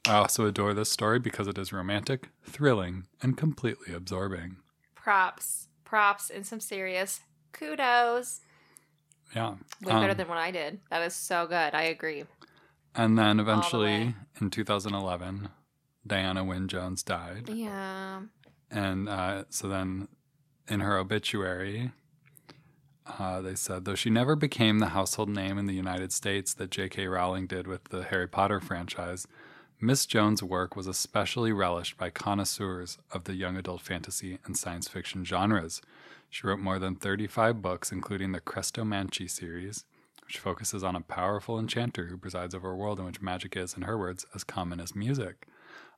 I also adore this story because it is romantic, thrilling, and completely absorbing.
Props. Props and some serious kudos.
Yeah.
Way better
Um,
than what I did. That is so good. I agree.
And then eventually
way.
in 2011, Diana Wynne Jones died.
Yeah.
And uh, so then in her obituary, uh, they said, though she never became the household name in the United States that J.K. Rowling did with the Harry Potter franchise, Miss Jones' work was especially relished by connoisseurs of the young adult fantasy and science fiction genres. She wrote more than 35 books, including the Chrestomanci series, which focuses on a powerful enchanter who presides over a world in which magic is, in her words, as common as music.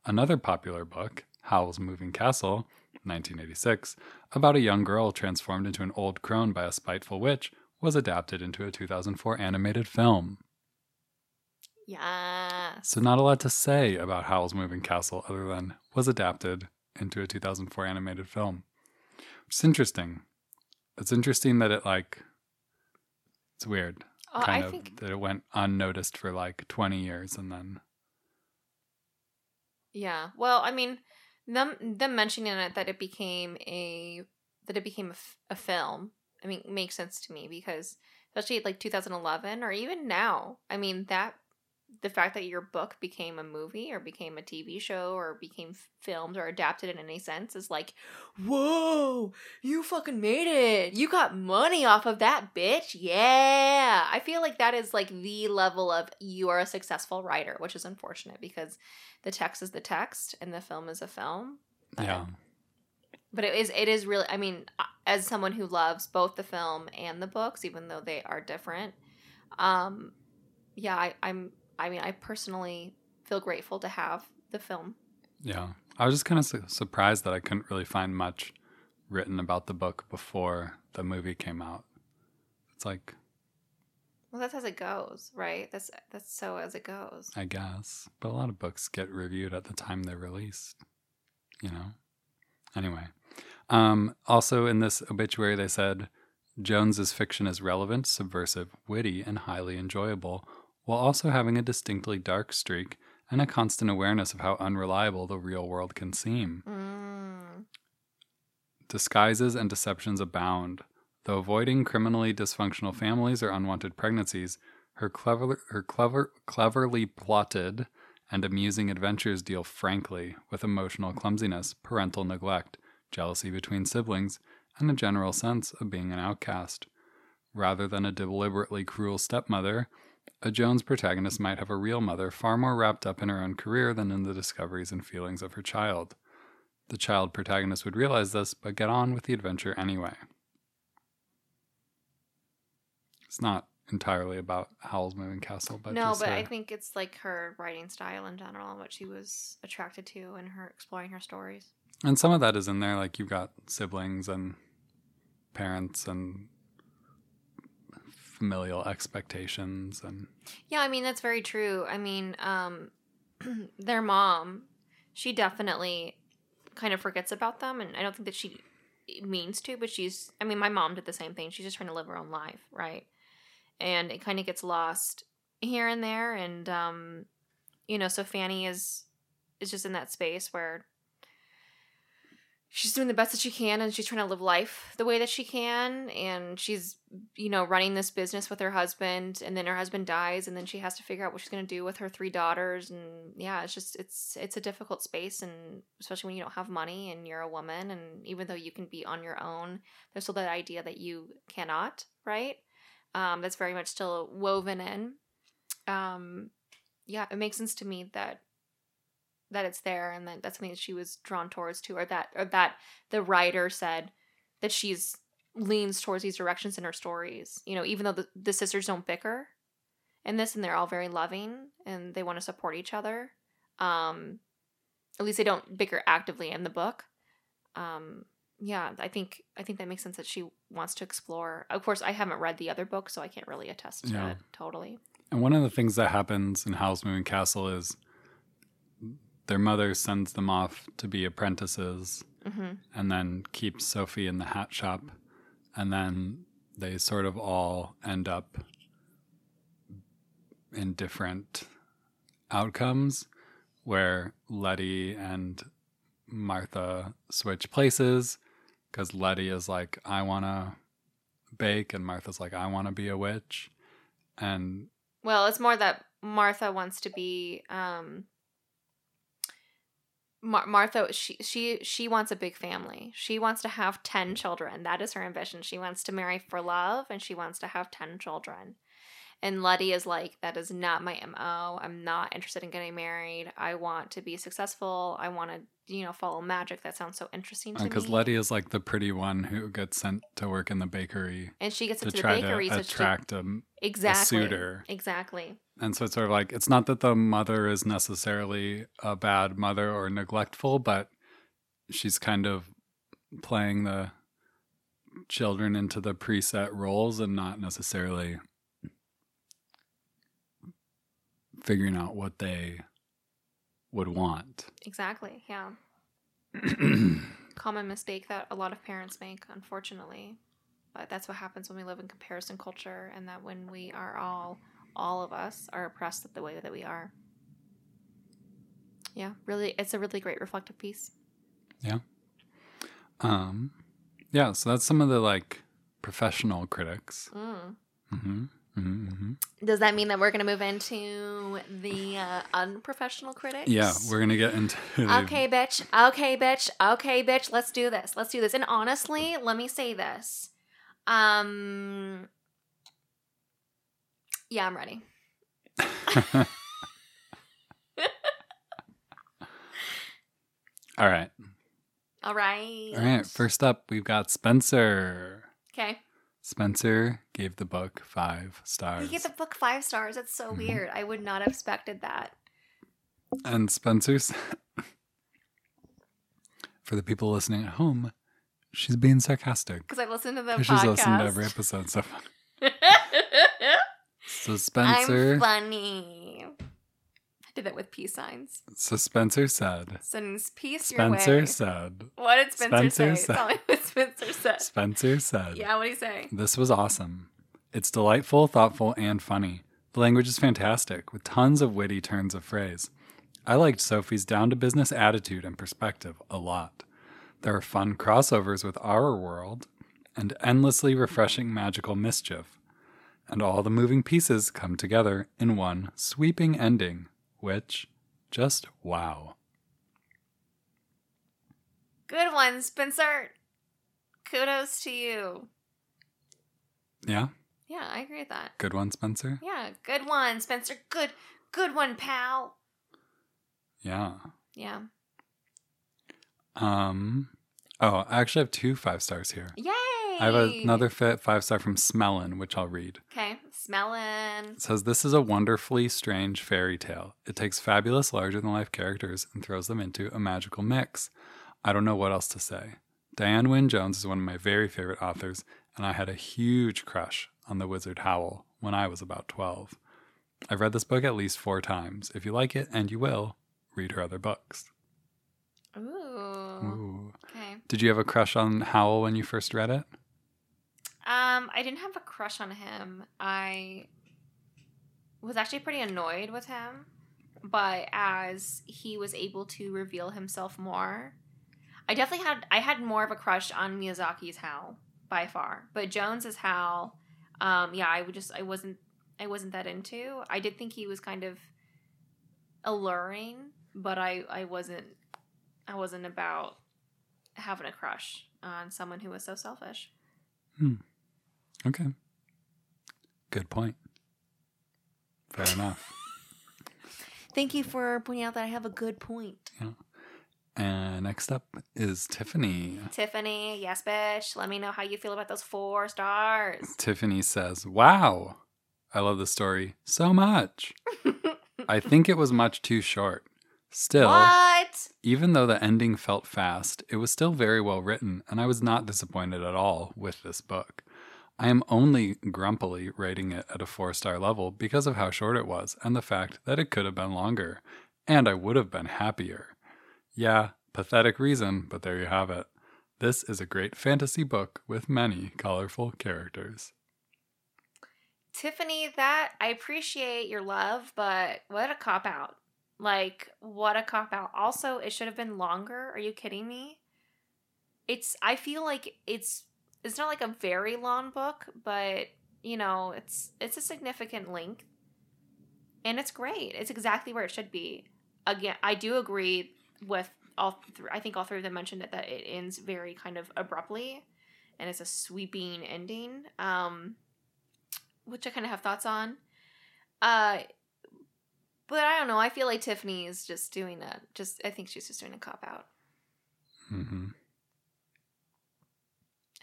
Another popular book, Howl's Moving Castle, 1986, about a young girl transformed into an old crone by a spiteful witch, was adapted into a 2004 animated film.
Yes.
So, not a lot to say about Howl's Moving Castle other than was adapted into a 2004 animated film. Is interesting. It's interesting that it, like, it's weird.
Oh,
kind
I
of
think
that it went unnoticed for like 20 years and then,
Yeah. Well, I mean, them them mentioning it that it became a that it became a, f- a film. I mean, makes sense to me because especially like 2011 or even now. I mean that the fact that your book became a movie or became a TV show or became filmed or adapted in any sense is like, whoa, you fucking made it. You got money off of that, bitch. Yeah. I feel like that is like the level of you are a successful writer, which is unfortunate because the text is the text and the film is a film. But-
yeah.
But it is it is really I mean as someone who loves both the film and the books even though they are different um yeah I I'm I mean I personally feel grateful to have the film.
Yeah. I was just kind of su- surprised that I couldn't really find much written about the book before the movie came out. It's like,
Well, that's as it goes, right? That's that's so as it goes.
I guess. But a lot of books get reviewed at the time they're released. You know? Anyway. Um, also, in this obituary, they said Jones's fiction is relevant, subversive, witty, and highly enjoyable, while also having a distinctly dark streak and a constant awareness of how unreliable the real world can seem.
Mm.
Disguises and deceptions abound. Though avoiding criminally dysfunctional families or unwanted pregnancies, her clever, her clever, cleverly plotted and amusing adventures deal frankly with emotional clumsiness, parental neglect, jealousy between siblings, and a general sense of being an outcast. Rather than a deliberately cruel stepmother, a Jones protagonist might have a real mother far more wrapped up in her own career than in the discoveries and feelings of her child. The child protagonist would realize this, but get on with the adventure anyway. It's not entirely about Howl's Moving Castle, but
no, but I think it's like her writing style in general and what she was attracted to and her exploring her stories.
and some of that is in there. Like you've got siblings and parents and familial expectations, and
Yeah, I mean that's very true. I mean, um [CLEARS THROAT] their mom, she definitely kind of forgets about them and I don't think that she means to, but she's I mean, my mom did the same thing. She's just trying to live her own life, right? And it kind of gets lost here and there and um you know, so Fanny is is just in that space where she's doing the best that she can and she's trying to live life the way that she can. And she's you know running this business with her husband and then her husband dies and then she has to figure out what she's going to do with her three daughters. And yeah it's just it's it's a difficult space and especially when you don't have money and you're a woman and even though you can be on your own there's still that idea that you cannot right? Um, that's very much still woven in. Um, yeah it makes sense to me that that it's there and that that's something that she was drawn towards too or that or that the writer said that she's leans towards these directions in her stories you know even though the, the sisters don't bicker in this and they're all very loving and they want to support each other um at least they don't bicker actively in the book. Um yeah i think i think that makes sense that she wants to explore. Of course i haven't read the other book so i can't really attest to
Yeah.
it totally.
And one of the things that happens in Howl's Moving Castle is their mother sends them off to be apprentices,
hmm
and then keeps Sophie in the hat shop, and then they sort of all end up in different outcomes where Letty and Martha switch places because Letty is like, I want to bake, and Martha's like, I want to be a witch. And
Well, it's more that Martha wants to be um Mar- Martha she she she wants a big family. She wants to have 10 children. That is her ambition. She wants to marry for love and she wants to have 10 children. And Letty is like that is not my MO. I'm not interested in getting married. I want to be successful. I want to, you know, follow magic. That sounds so interesting to
uh,
me. because.
Letty is like the pretty one who gets sent to work in the bakery
and she gets
to
into the
try
bakery
to
so she
attract a,
exactly
suitor.
Exactly.
And so it's sort of like it's not that the mother is necessarily a bad mother or neglectful, but she's kind of playing the children into the preset roles and not necessarily figuring out what they would want.
Exactly. Yeah. [CLEARS THROAT] common mistake that a lot of parents make, unfortunately. But that's what happens when we live in comparison culture, and that when we are all, all of us, are oppressed the way that we are. Yeah, really, it's a really great reflective piece. Yeah.
Um, yeah, so that's some of the like professional critics.
Mm.
hmm hmm hmm
Does that mean that we're going to move into the uh, unprofessional critics?
Yeah, we're gonna get into the,
Okay, bitch. Okay, bitch. Okay, bitch. Let's do this. Let's do this. And honestly, let me say this. Um Yeah, I'm ready.
All right,
All right.
all right. First up, we've got Spencer.
Okay.
Spencer gave the book five stars.
He get the book 5 stars. That's so
Mhm.
weird. I would not have expected that.
and Spencer's. For the people listening at home, she's being sarcastic.
Cuz I listened to the podcast.
She's listened to every episode so far. [LAUGHS] So Spencer,
I'm funny. I did that with peace signs.
so Spencer said,
Sends peace
Spencer
your way.
said,
What did Spencer,
Spencer
say?
said-
Tell me what Spencer said.
Spencer said,
Yeah, what did he say?
This was awesome. It's delightful, thoughtful, and funny. The language is fantastic, with tons of witty turns of phrase. I liked Sophie's down to business attitude and perspective a lot. There are fun crossovers with our world and endlessly refreshing magical mischief. And all the moving pieces come together in one sweeping ending, which just wow.
Good one, Spencer. Kudos to you.
Yeah?
Yeah, I agree with that.
Good one, Spencer?
Yeah, good one, Spencer. Good, good one, pal.
Yeah.
Yeah.
Um oh, I actually have two five stars here.
Yay!
I have another fit five star from Smellin, which I'll read.
Okay, smelling.
It says this is a wonderfully strange fairy tale. It takes fabulous larger than life characters and throws them into a magical mix. I don't know what else to say. Diane Wynne Jones is one of my very favorite authors, and I had a huge crush on the wizard Howl when I was about 12. I've read this book at least four times. If you like it, and you will, read her other books.
Ooh.
Ooh. Did you have a crush on Howl when you first read it?
Um, I didn't have a crush on him. I was actually pretty annoyed with him, but as he was able to reveal himself more, I definitely had I had more of a crush on Miyazaki's Hal by far. But Jones's Hal, um, yeah, I would just I wasn't I wasn't that into. I did think he was kind of alluring, but I I wasn't I wasn't about having a crush on someone who was so selfish. Hmm.
Okay. Good point. Fair [LAUGHS] enough.
Thank you for pointing out that I have a good point. Yeah.
And next up is Tiffany.
Tiffany, yes, bitch. Let me know how you feel about those four stars.
Tiffany says, Wow, I love the story so much. [LAUGHS] I think it was much too short. Still,
what?
even though the ending felt fast, it was still very well written, and I was not disappointed at all with this book. I am only grumpily rating it at a four star level because of how short it was and the fact that it could have been longer, and I would have been happier. Yeah, pathetic reason, but there you have it. This is a great fantasy book with many colorful characters.
Tiffany, that I appreciate your love, but what a cop out. Like, what a cop out. Also, it should have been longer. Are you kidding me? It's I feel like it's it's not like a very long book, but you know, it's it's a significant length. And it's great. It's exactly where it should be. Again, I do agree with all I think all three of them mentioned it that it ends very kind of abruptly and it's a sweeping ending. Um which I kind of have thoughts on. Uh, but I don't know. I feel like Tiffany is just doing a Just I think she's just doing a cop out.
Mm-hmm.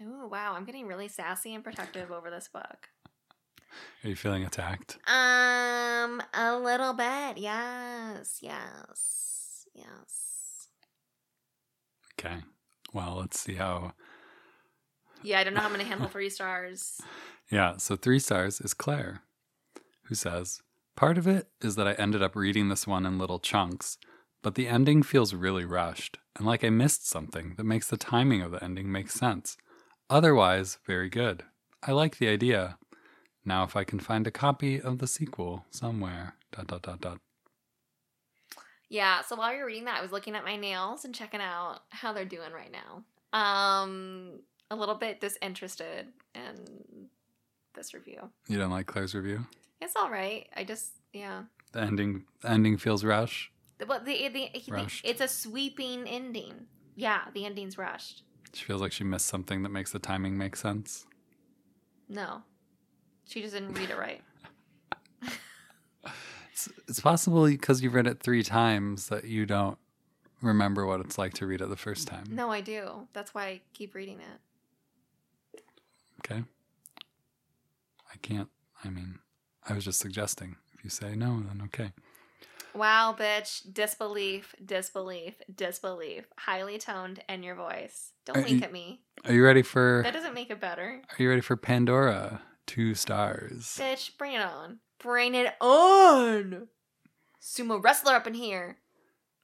Oh wow, I'm getting really sassy and protective over this book.
Are you feeling attacked?
Um, a little bit. Yes, yes, yes.
Okay. Well, let's see how.
Yeah, I don't know how I'm gonna [LAUGHS] handle three stars.
Yeah, so three stars is Claire, who says, Part of it is that I ended up reading this one in little chunks, but the ending feels really rushed, and like I missed something that makes the timing of the ending make sense. Otherwise, very good. I like the idea. Now, if I can find a copy of the sequel somewhere. Dot dot dot dot.
Yeah, so while you're reading that, I was looking at my nails and checking out how they're doing right now. Um, a little bit disinterested in this review.
You don't like Claire's review?
It's all right. I just yeah.
The ending the ending feels rush.
But the, the, the
Rushed.
it's a sweeping ending. Yeah, the ending's rushed.
She feels like she missed something that makes the timing make sense.
No, she just didn't read it right. [LAUGHS] [LAUGHS]
It's, it's possible because you've read it three times that you don't remember what it's like to read it the first time.
No, I do. That's why I keep reading it.
Okay. I can't. I mean, I was just suggesting. If you say no, then okay.
Wow, bitch! Disbelief, disbelief, disbelief. Highly toned in your voice. Don't
Are
wink
you-
at me.
Are you ready for?
That doesn't make it better.
Are you ready for Pandora two stars.
Bitch, bring it on. Bring it on. Sumo wrestler up in here.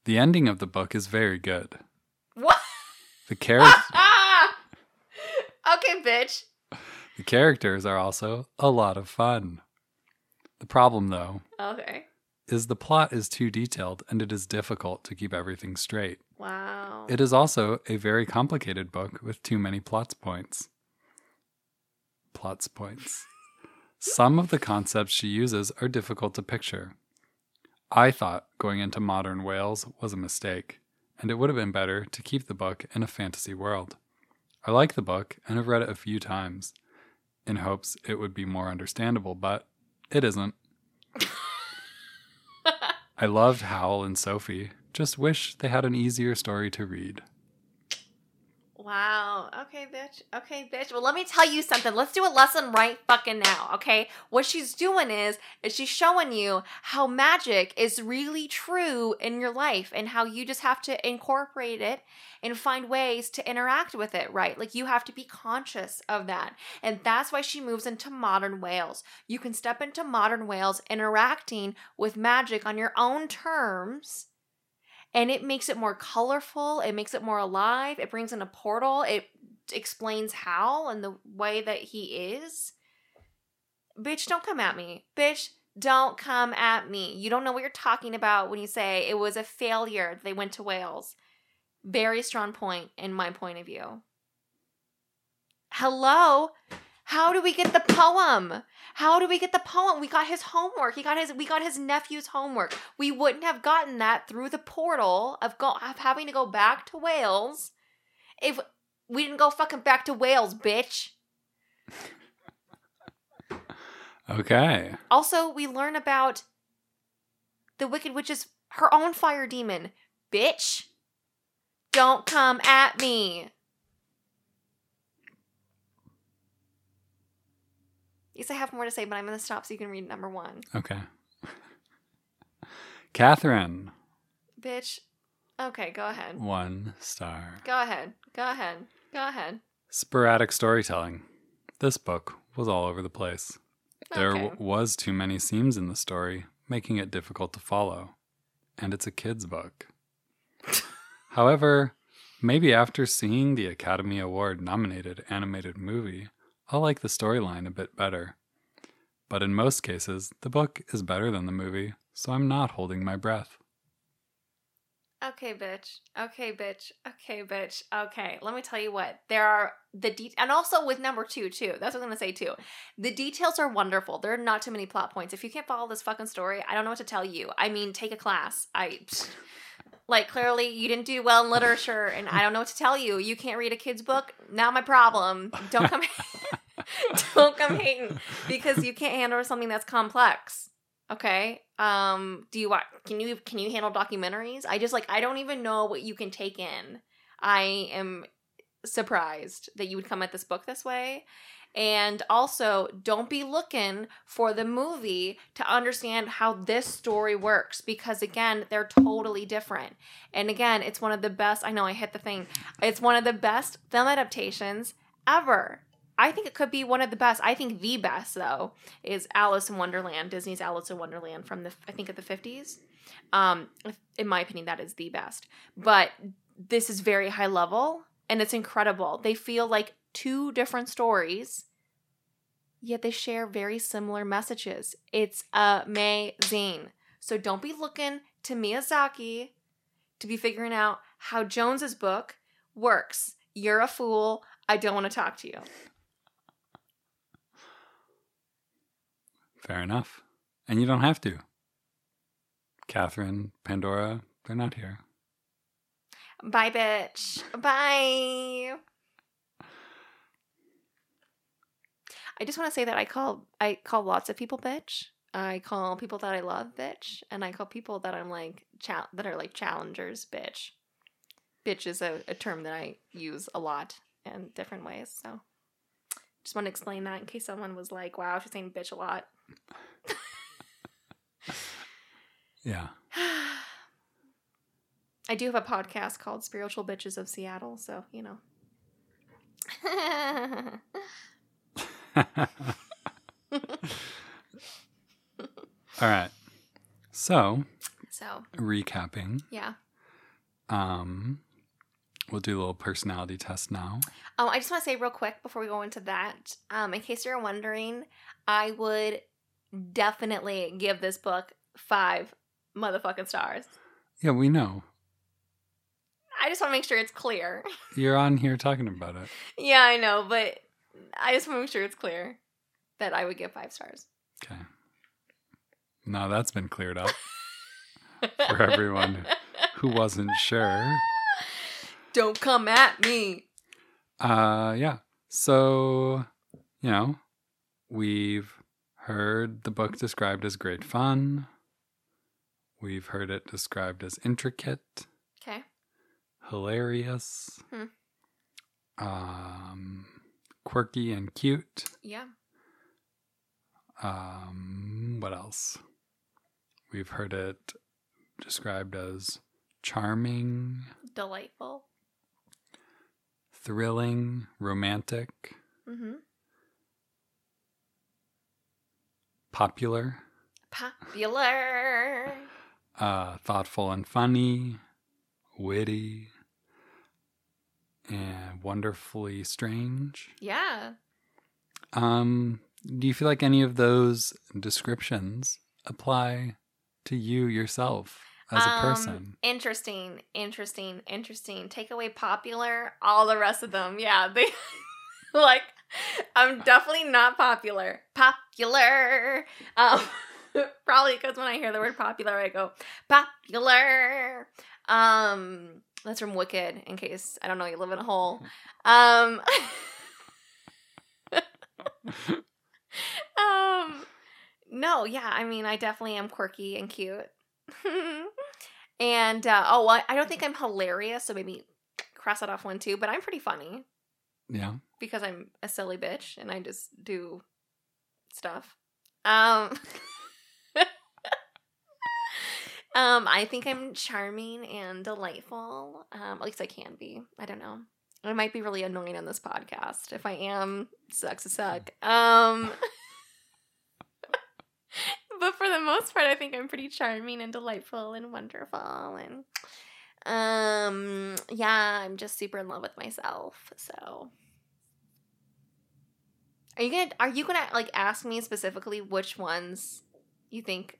The ending of the book is very good.
What?
The characters [LAUGHS]
okay, bitch.
the characters are also a lot of fun. The problem though
Okay.
is the plot is too detailed and it is difficult to keep everything straight.
Wow.
It is also a very complicated book with too many plots points. Plots points. Some of the concepts she uses are difficult to picture. I thought going into modern Wales was a mistake, and it would have been better to keep the book in a fantasy world. I like the book and have read it a few times in hopes it would be more understandable, but it isn't. [LAUGHS] I loved Howl and Sophie. Just wish they had an easier story to read.
Wow. Okay, bitch. Okay, bitch. Well, let me tell you something. Let's do a lesson right fucking now, okay? What she's doing is is she's showing you how magic is really true in your life and how you just have to incorporate it and find ways to interact with it, right? Like you have to be conscious of that. And that's why she moves into modern Wales. You can step into modern Wales interacting with magic on your own terms and it makes it more colorful it makes it more alive it brings in a portal it explains how and the way that he is. Bitch don't come at me. Bitch don't come at me. You don't know what you're talking about when you say it was a failure. They went to wales. Very strong point in my point of view. Hello how do we get the poem? How do we get the poem? We got his homework. He got his we got his nephew's homework. We wouldn't have gotten that through the portal of go of having to go back to wales if we didn't go fucking back to wales bitch.
Okay.
also we learn about the wicked witch's her own fire demon. Bitch don't come at me yes i have more to say but i'm gonna stop so you can read number one
Okay. [LAUGHS] Catherine,
bitch okay go ahead
one star.
go ahead go ahead go ahead
Sporadic storytelling. This book was all over the place. There w- was too many seams in the story, making it difficult to follow. And it's a kid's book. [LAUGHS] However, maybe after seeing the Academy Award nominated animated movie, I'll like the storyline a bit better. But in most cases, the book is better than the movie, so I'm not holding my breath.
Okay, bitch. Okay, bitch. Okay, bitch. Okay, let me tell you what. There are the de- and also with number two too. That's what I'm gonna say too. The details are wonderful. There are not too many plot points. If you can't follow this fucking story, I don't know what to tell you. I mean, take a class. I [LAUGHS] like clearly you didn't do well in literature, and I don't know what to tell you. You can't read a kid's book. Not my problem. Don't come. [LAUGHS] don't come hating because you can't handle something that's complex. Okay. Um. Do you want? Can you can you handle documentaries? I just like I don't even know what you can take in. I am surprised that you would come at this book this way. And also, don't be looking for the movie to understand how this story works because, again, they're totally different. And again, it's one of the best. I know I hit the thing. It's one of the best film adaptations ever. I think it could be one of the best. I think the best though is Alice in Wonderland, Disney's Alice in Wonderland from the I think of the 50s. Um in my opinion that is the best. But this is very high level and it's incredible. They feel like two different stories yet they share very similar messages. It's amazing. So don't be looking to Miyazaki to be figuring out how Jones's book works. You're a fool. I don't want to talk to you.
Fair enough. And you don't have to. Catherine, Pandora, they're not here.
Bye, bitch. Bye. I just want to say that I call I call lots of people bitch. I call people that I love bitch, and I call people that I'm like cha- that are like challengers bitch. Bitch is a, a term that I use a lot in different ways. So just want to explain that in case someone was like, "Wow, she's saying bitch a lot." [LAUGHS]
Yeah. [SIGHS]
I do have a podcast called Spiritual Bitches of Seattle, so you know. [LAUGHS]
All right. So,
so,
recapping,
yeah.
um, we'll do a little personality test now.
Um, I just want to say real quick before we go into that, um, in case you're wondering, I would definitely give this book five motherfucking stars.
Yeah, we know.
I just want to make sure it's clear. [LAUGHS]
You're on here talking about it.
yeah, I know, but I just want to make sure it's clear that I would give five stars.
Okay. Now that's been cleared up for everyone who wasn't sure. [LAUGHS]
Don't come at me.
Uh yeah. So, you know, we've heard the book described as great fun. We've heard it described as intricate,
Okay.
hilarious,
Hmm.
um, quirky and cute.
Yeah.
Um, what else? We've heard it described as charming,
Delightful.
thrilling, romantic,
Mm-hmm.
Popular,
Popular.
uh, thoughtful and funny, witty, and wonderfully strange.
Yeah.
Um, do you feel like any of those descriptions apply to you yourself as a
Um,
person?
Interesting, interesting, interesting. Take away popular, all the rest of them. Yeah, they [LAUGHS] like I'm definitely not popular. Popular. Um [LAUGHS] probably because when I hear the word popular I go popular. Um that's from Wicked in case I don't know you live in a hole. Um [LAUGHS] Um no, yeah, I mean I definitely am quirky and cute. [LAUGHS] and uh, oh, well, I don't think I'm hilarious, so maybe cross that off one too. But I'm pretty funny
yeah.
because I'm a silly bitch and I just do stuff. Um, [LAUGHS] um, I think I'm charming and delightful. Um, at least I can be. I don't know. I might be really annoying on this podcast. If I am, sucks a suck. Um. [LAUGHS] but for the most part, I think I'm pretty charming and delightful and wonderful and um yeah, I'm just super in love with myself. So Are you going to are you going to like ask me specifically which ones you think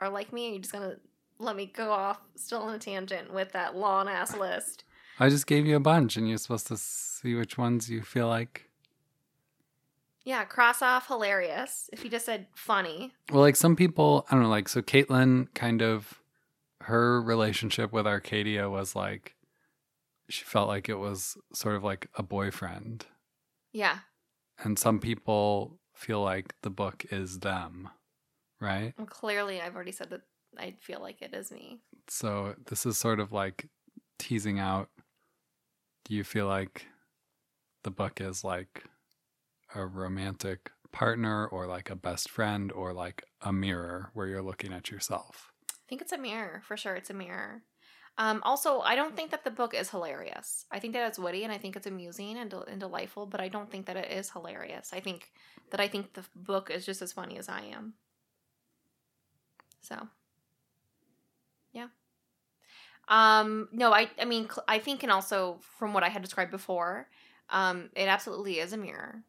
are like me? Are you just going to let me go off still on a tangent with that long ass list?
I just gave you a bunch, and you're supposed to see which ones you feel like.
Yeah, cross off hilarious. If you just said funny.
Well, like some people, I don't know, like so Caitlin kind of her relationship with Arcadia was like she felt like it was sort of like a boyfriend.
Yeah.
And some people feel like the book is them, right?
Well, clearly I've already said that I feel like it is me.
So this is sort of like teasing out do you feel like the book is like a romantic partner or like a best friend or like a mirror where you're looking at yourself?
I think it's a mirror for sure. It's a mirror. Um, also, I don't think that the book is hilarious. I think that it's witty and I think it's amusing and, and delightful, but I don't think that it is hilarious. I think that I think the book is just as funny as I am. So, yeah. Um, no, I I mean I think and also from what I had described before, um, it absolutely is a mirror.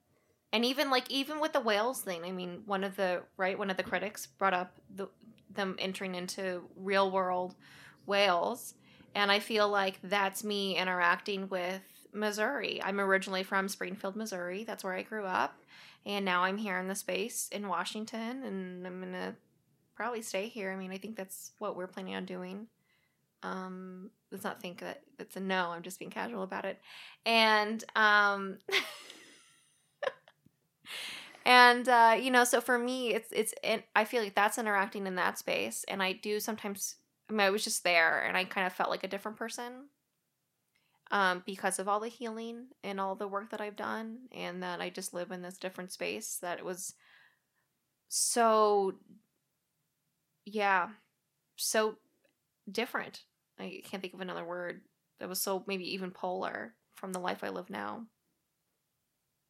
And even like even with the Wales thing, I mean, one of the right one of the critics brought up the them entering into real world Wales, and I feel like that's me interacting with Missouri. I'm originally from Springfield, Missouri. That's where I grew up, and now I'm here in the space in Washington, and I'm gonna probably stay here. I mean, I think that's what we're planning on doing. Um, let's not think that it's a no. I'm just being casual about it, and um. [LAUGHS] and uh, you know so for me it's it's and i feel like that's interacting in that space and i do sometimes i mean i was just there and i kind of felt like a different person um, because of all the healing and all the work that i've done and that i just live in this different space that it was so yeah so different i can't think of another word that was so maybe even polar from the life i live now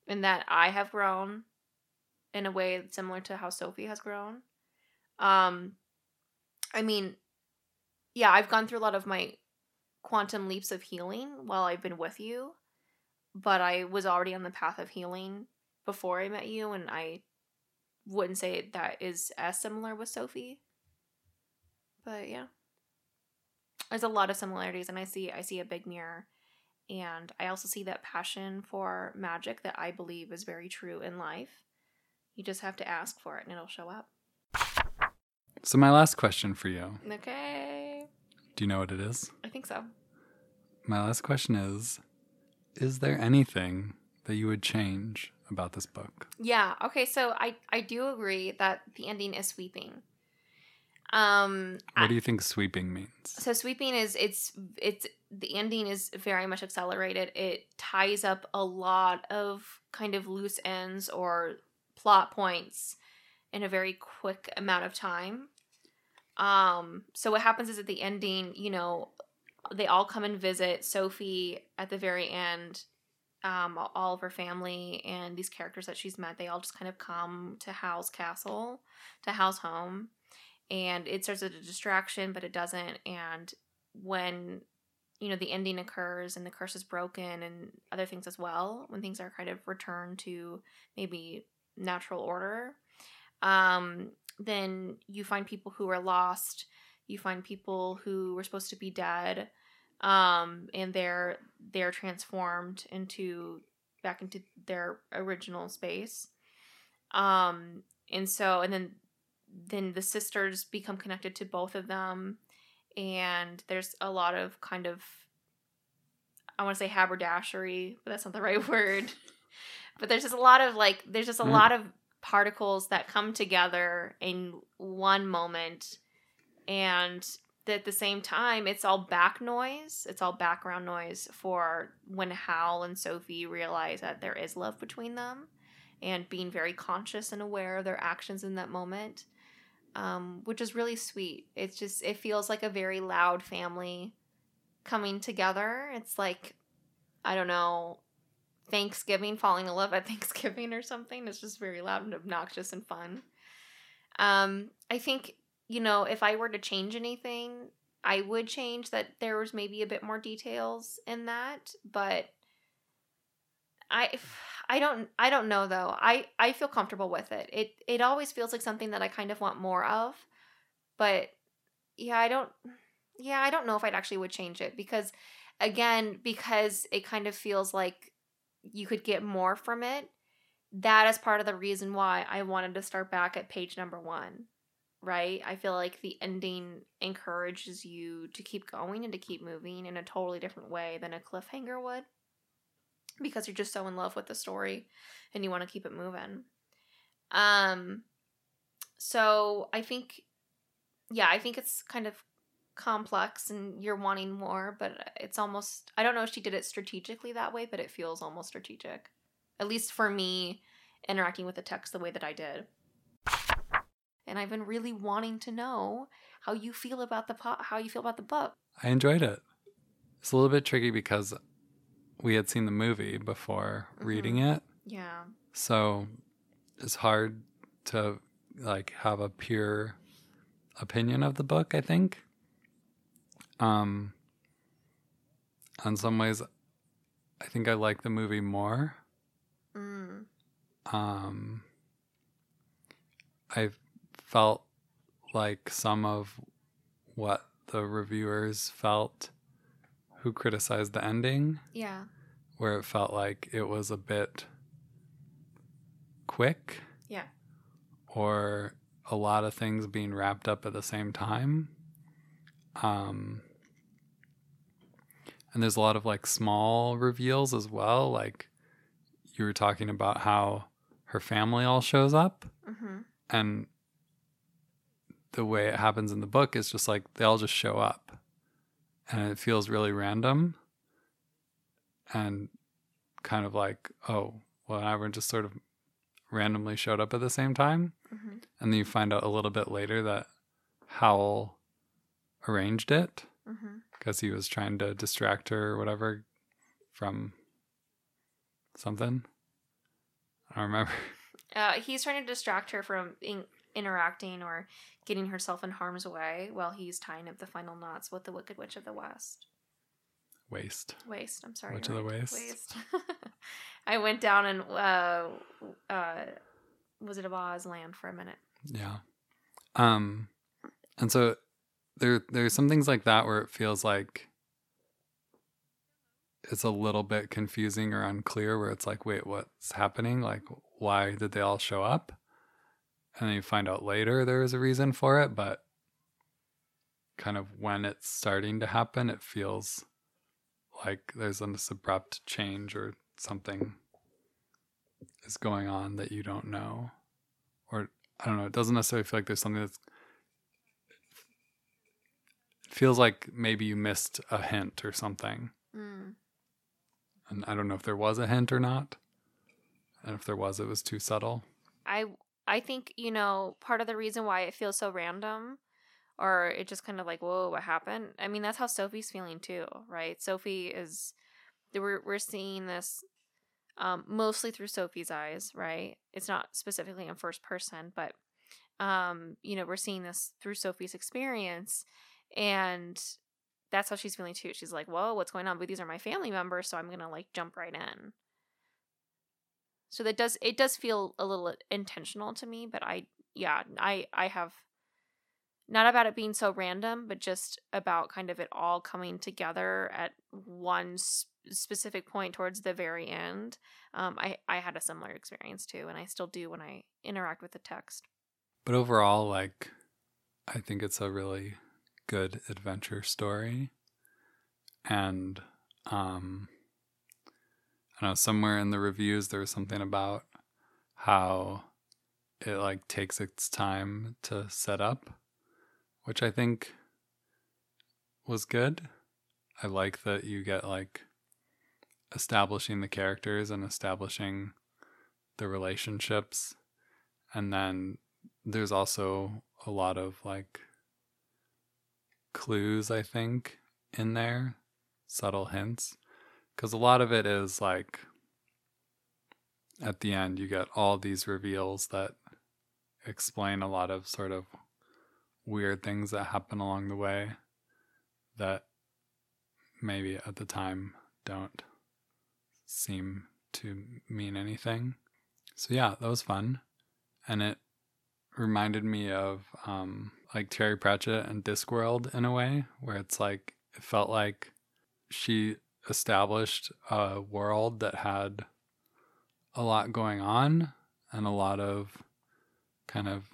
and that i have grown in a way similar to how Sophie has grown. Um, I mean, yeah, I've gone through a lot of my quantum leaps of healing while I've been with you, but I was already on the path of healing before I met you, and I wouldn't say that is as similar with Sophie. But yeah. There's a lot of similarities and I see I see a big mirror and I also see that passion for magic that I believe is very true in life. You just have to ask for it and it'll show up.
So, my last question for you
Okay.
Do you know what it is?
I think so.
My last question is Is there anything that you would change about this book?
Yeah. Okay. So I I do agree that the ending is sweeping. Um.
What
I-
do you think sweeping means?
so sweeping is it's it's the ending is very much accelerated. It ties up a lot of kind of loose ends or plot points in a very quick amount of time. Um. So what happens is at the ending, you know, they all come and visit Sophie at the very end. Um, all of her family and these characters that she's met, they all just kind of come to Howl's castle, to Howl's home, and it starts as a distraction, but it doesn't. And when you know the ending occurs and the curse is broken and other things as well, when things are kind of returned to maybe natural order, um, then you find people who are lost. You find people who were supposed to be dead, um, and they're they're transformed into back into their original space. Um, and so, and then then the sisters become connected to both of them, and there's a lot of kind of I want to say haberdashery, but that's not the right [LAUGHS] word. but there's just a lot of like there's just a
Mm.
lot of particles that come together in one moment and at the same time it's all back noise. It's all background noise for when howl and sophie realize that there is love between them and being very conscious and aware of their actions in that moment um, which is really sweet. It's just it feels like a very loud family coming together. It's like i don't know thanksgiving falling in love at [LAUGHS] thanksgiving or something it's just very loud and obnoxious and fun um, i think you know, if I were to change anything, I would change that there was maybe a bit more details in that, but I I don't I don't know though. I I feel comfortable with it. It it always feels like something that I kind of want more of, but yeah, I don't yeah, I don't know if I'd actually would change it because again, because it kind of feels like you could get more from it. That is part of the reason why I wanted to start back at page number 1 right? I feel like the ending encourages you to keep going and to keep moving in a totally different way than a cliffhanger would because you're just so in love with the story and you want to keep it moving. Um so I think yeah, I think it's kind of complex and you're wanting more, but it's almost I don't know if she did it strategically that way, but it feels almost strategic. At least for me interacting with the text the way that I did and I've been really wanting to know how you feel about the po- how you feel about the book.
I enjoyed it. It's a little bit tricky because we had seen the movie before mm-hmm. reading it.
Yeah.
So it's hard to like have a pure opinion of the book, I think. Um in some ways I think I like the movie more.
Mm.
Um I felt like some of what the reviewers felt who criticized the ending
Yeah.
where it felt like it was a bit quick
Yeah.
or a lot of things being wrapped up at the same time. Um, and there's a lot of like small reveals as well. Like you were talking about how her family all shows up,
Mm-hmm.
and the way it happens in the book is just like they all just show up, and it feels really random and kind of like, oh, well, everyone just sort of randomly showed up at the same time.
Mm-hmm.
And then you find out a little bit later that Howl arranged it
Mm-hmm.
Because he was trying to distract her or whatever from something. I don't remember. [LAUGHS]
Uh, he's trying to distract her from in- interacting or getting herself in harm's way while he's tying up the final knots with the Wicked Witch of the West.
Waste.
Waste. I'm sorry.
Witch of the. Waste.
Waste. [LAUGHS] I went down and uh, uh, Wizard of Oz land for a minute.
Yeah. Um and so there there's some things like that where it feels like it's a little bit confusing or unclear where it's like wait what's happening like why did they all show up and then you find out later there is a reason for it but kind of when it's starting to happen it feels like there's this abrupt change or something is going on that you don't know or I don't know. It doesn't necessarily feel like there's something that's. Feels like maybe you missed a hint or something.
Mm.
And I don't know if there was a hint or not. And if there was, it was too subtle.
I I think you know part of the reason why it feels so random, or it just kind of like whoa what happened. I mean that's how Sophie's feeling too, right? Sophie is we're we're seeing this um, mostly through Sophie's eyes, right? It's not specifically in first person, but um, you know we're seeing this through Sophie's experience, and that's how she's feeling too. She's like, whoa, what's going on? But these are my family members, so I'm gonna like jump right in. So that does it does feel a little intentional to me, but I yeah, I I have not about it being so random, but just about kind of it all coming together at one s- specific point towards the very end. Um, I I had a similar experience too, and I still do when I interact with the text.
But overall, like, I think it's a really good adventure story. And, um, I know, somewhere in the reviews, there was something about how it, like, takes its time to set up, which I think was good. I like that you get, like, establishing the characters and establishing the relationships and then there's also a lot of like clues i think in there subtle hints because a lot of it is like at the end you get all these reveals that explain a lot of sort of weird things that happen along the way that maybe at the time don't seem to mean anything. So yeah that was fun. And it reminded me of um, like Terry Pratchett and Discworld in a way, where it's like it felt like she established a world that had a lot going on and a lot of kind of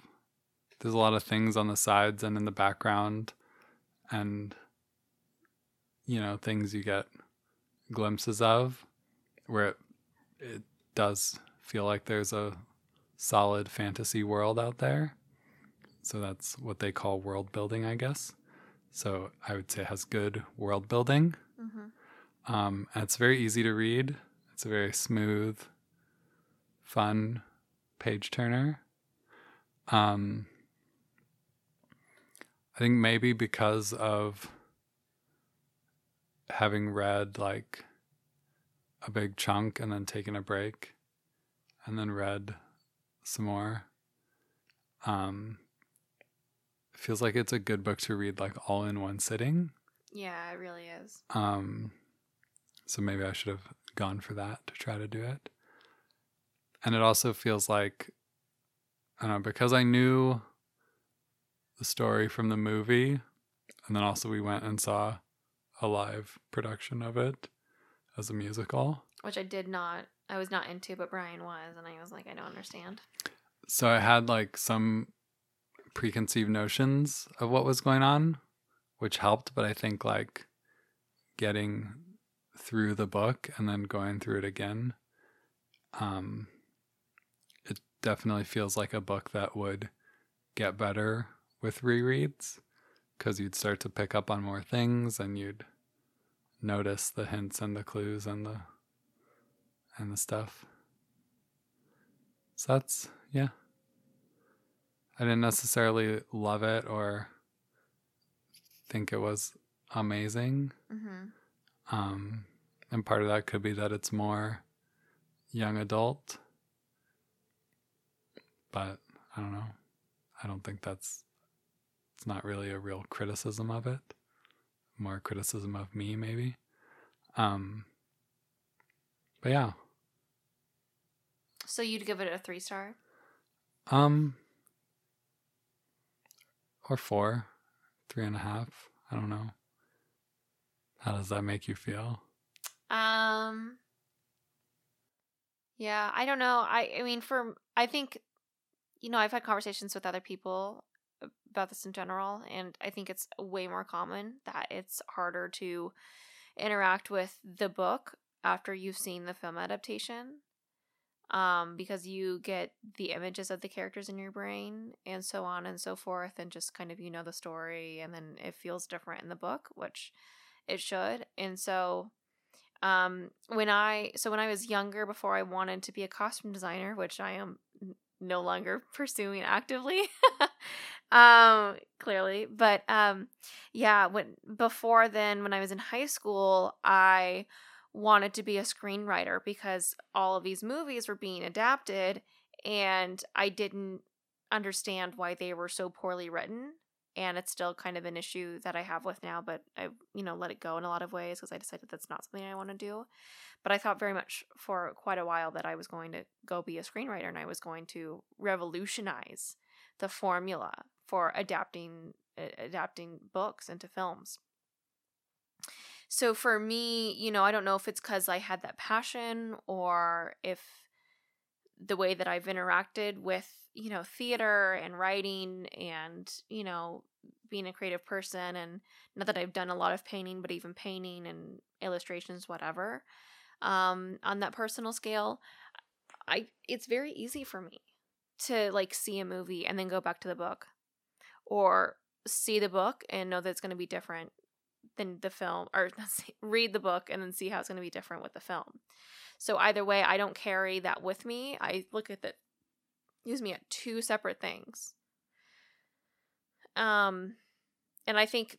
there's a lot of things on the sides and in the background and you know things you get glimpses of where it, it does feel like there's a solid fantasy world out there. So that's what they call world building, I guess. So I would say it has good world building.
Mm-hmm.
Um, and it's very easy to read. It's a very smooth, fun page turner. Um, I think maybe because of having read like a big chunk and then taken a break and then read some more. Um, it feels like it's a good book to read like all in one sitting.
Yeah, it really is.
Um, so maybe I should have gone for that to try to do it. And it also feels like, I don't know, because I knew the story from the movie, and then also we went and saw a live production of it as a musical.
Which I did not. I was not into, but Brian was, and I was like, I don't understand.
So I had like some preconceived notions of what was going on, which helped, but I think like getting through the book and then going through it again, um, it definitely feels like a book that would get better with rereads because you'd start to pick up on more things and you'd notice the hints and the clues and the and the stuff. So that's yeah. I didn't necessarily love it or think it was amazing.
Mm-hmm.
Um, and part of that could be that it's more young adult. but I don't know. I don't think that's it's not really a real criticism of it. More criticism of me maybe. Um but yeah.
So you'd give it a three star?
Um or four, three and a half. I don't know. How does that make you feel?
Um Yeah, I don't know. I I mean for I think you know, I've had conversations with other people about this in general and I think it's way more common that it's harder to interact with the book after you've seen the film adaptation um, because you get the images of the characters in your brain and so on and so forth, and just kind of you know the story, and then it feels different in the book, which it should. And so, um, when I so when I was younger, before I wanted to be a costume designer, which I am no longer [LAUGHS] pursuing actively, [LAUGHS] um, clearly, but um, yeah, when before then, when I was in high school, I wanted to be a screenwriter because all of these movies were being adapted and I didn't understand why they were so poorly written. And it's still kind of an issue that I have with now but I you know let it go in a lot of ways because I decided that's not something I want to do. But I thought very much for quite a while that I was going to go be a screenwriter and I was going to revolutionize the formula for adapting adapting books into films so for me, you know, I don't know if it's because I had that passion or if the way that I've interacted with, you know, theater and writing and, you know, being a creative person and not that I've done a lot of painting, but even painting and illustrations, whatever. Um, on that personal scale, I it's very easy for me to like see a movie and then go back to the book or see the book and know that it's going to be different than the film or [LAUGHS] read the book and then see how it's going to be different with the film. So either way, I don't carry that with me. I look at the use me at two separate things. Um and I think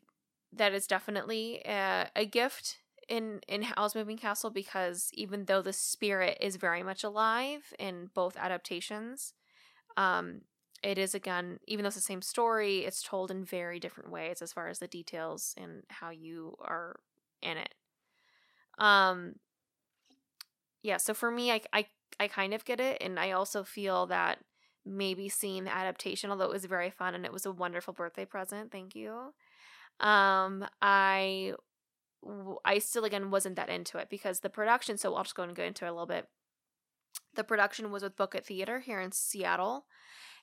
that is definitely a, a gift in in Howl's Moving Castle because even though the spirit is very much alive in both adaptations, um, it is again even though it's the same story it's told in very different ways as far as the details and how you are in it. Um yeah so for me i i, I kind of get it and i also feel that maybe seeing the adaptation although it was very fun and it was a wonderful birthday present thank you um i i still again wasn't that into it because the production so i'll just go and go into it a little bit. The production was with book it theater here in seattle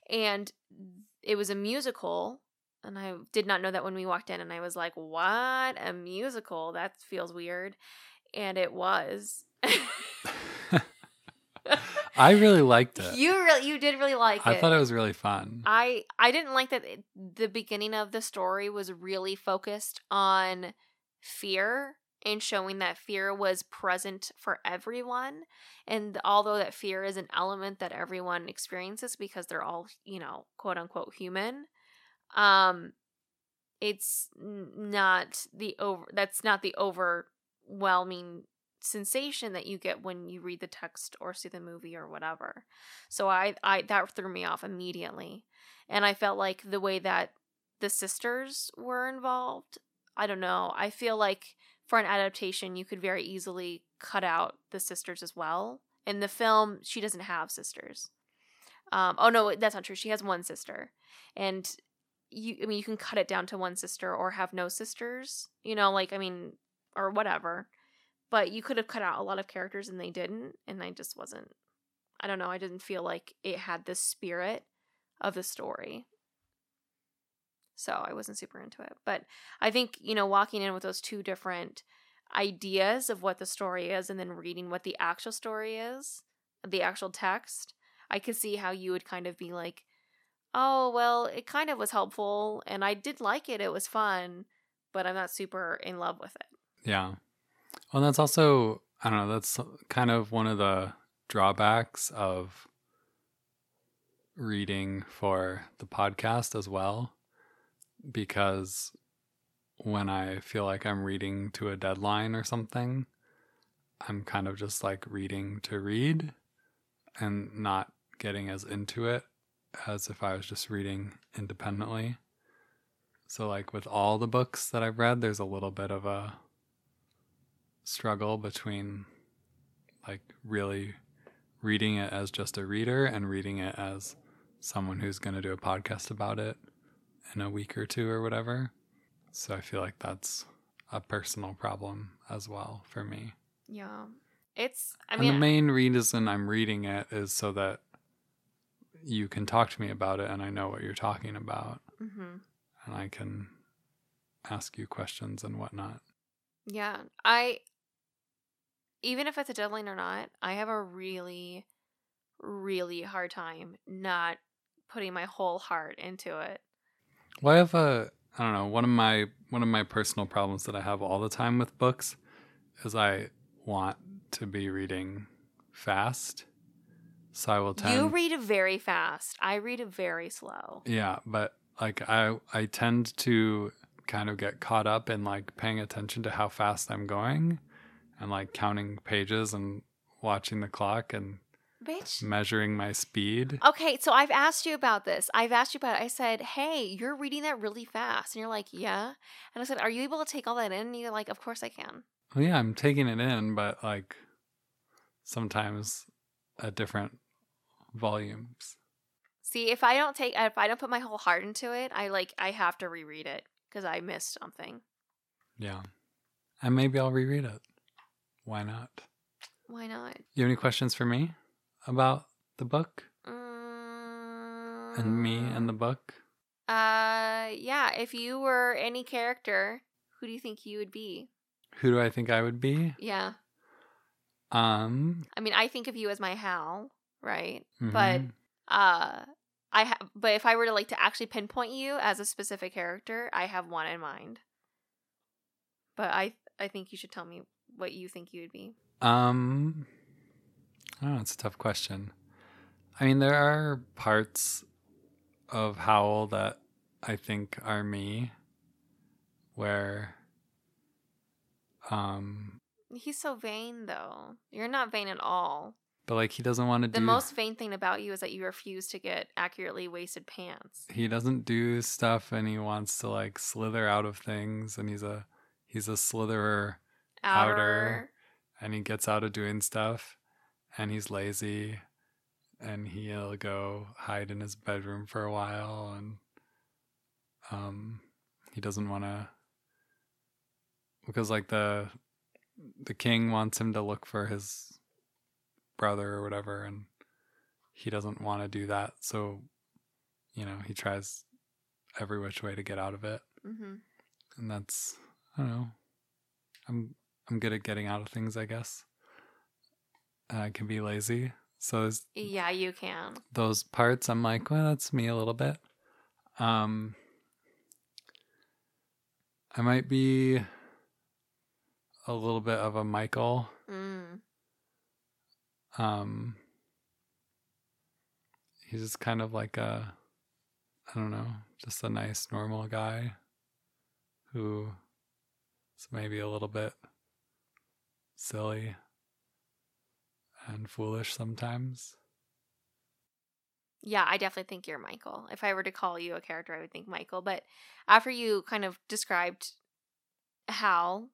and it was a musical and I did not know that when we walked in and I was like, "What? A musical? That feels weird." And it was. [LAUGHS]
I really liked it.
You really you did really like
I
it.
I thought it was really fun.
I I didn't like that it, the beginning of the story was really focused on fear and showing that fear was present for everyone. And although that fear is an element that everyone experiences because they're all, you know, quote unquote human, um, it's not the over that's not the overwhelming sensation that you get when you read the text or see the movie or whatever. So I I that threw me off immediately. And I felt like the way that the sisters were involved, I don't know. I feel like for an adaptation, you could very easily cut out the sisters as well. In the film, she doesn't have sisters. Um, oh no, that's not true. She has one sister, and you. I mean, you can cut it down to one sister or have no sisters. You know, like I mean, or whatever. But you could have cut out a lot of characters, and they didn't. And I just wasn't. I don't know. I didn't feel like it had the spirit of the story. So I wasn't super into it. But I think, you know, walking in with those two different ideas of what the story is and then reading what the actual story is, the actual text, I could see how you would kind of be like, oh, well, it kind of was helpful and I did like it. It was fun, but I'm not super in love with it.
Yeah. Well, that's also, I don't know, that's kind of one of the drawbacks of reading for the podcast as well because when I feel like I'm reading to a deadline or something, I'm kind of just like reading to read and not getting as into it as if I was just reading independently. So, like with all the books that I've read, there's a little bit of a struggle between like really reading it as just a reader and reading it as someone who's going to do a podcast about it in a week or two or whatever. So, I feel like that's a personal problem as well for me.
Yeah. It's, I
and
mean,
the main reason I'm reading it is so that you can talk to me about it and I know what you're talking about
mhm.
and I can ask you questions and whatnot.
yeah. I, even if it's a deadline or not, I have a really, really hard time not putting my whole heart into it.
Well, I have a I don't know one of my one of my personal problems that I have all the time with books is I want to be reading fast, so I will tend
You read it very fast. I read it very slow.
Yeah, but like I I tend to kind of get caught up in like paying attention to how fast I'm going and like counting pages and watching the clock and
Bitch.
measuring my speed.
Okay, so I've asked you about this. I've asked you about it. I said, "Hey, you're reading that really fast," and you're like, "Yeah." And I said, "Are you able to take all that in?" And you're like, "Of course I can."
Well, yeah, I'm taking it in, but like sometimes at different volumes.
See, if I don't take, if I don't put my whole heart into it, I like, I have to reread it because I missed something.
Yeah. And maybe I'll reread it. Why not?
Why not?
You have any questions for me about the book
Mm,
and me and the book?
Uh, yeah. If you were any character, who do you think you would be?
Who do I think I would be?
Yeah.
Um,
I mean, I think of you as my Howl, right? But
mhm.
uh I have but if I were to like to actually pinpoint you as a specific character, I have one in mind. But I I think you should tell me what you think you would be.
Um, Don't. It's a tough question. I mean, there are parts of Howl that I think are me, where, um,
He's so vain though. You're not vain at all.
but like he doesn't want to
The
do.
The most vain thing about you is that you refuse to get accurately wasted pants.
he doesn't do stuff, and he wants to like slither out of things, and he's a he's a slitherer, Outer.
Outer.
and he gets out of doing stuff, and he's lazy, and he'll go hide in his bedroom for a while, and um, he doesn't want to because like the the king wants him to look for his brother or whatever, and he doesn't want to do that, so you know he tries every which way to get out of it,
hmm
and that's I don't know. I'm I'm good at getting out of things, I guess. I can be lazy. So
Yeah, you can.
those parts I'm like, well, that's me a little bit. Um I might be a little bit of a Michael.
Mm.
Um he's just kind of like a I don't know, just a nice normal guy who is maybe a little bit silly and foolish sometimes.
Yeah, I definitely think you're Michael. If I were to call you a character, I would think Michael. But after you kind of described Howl,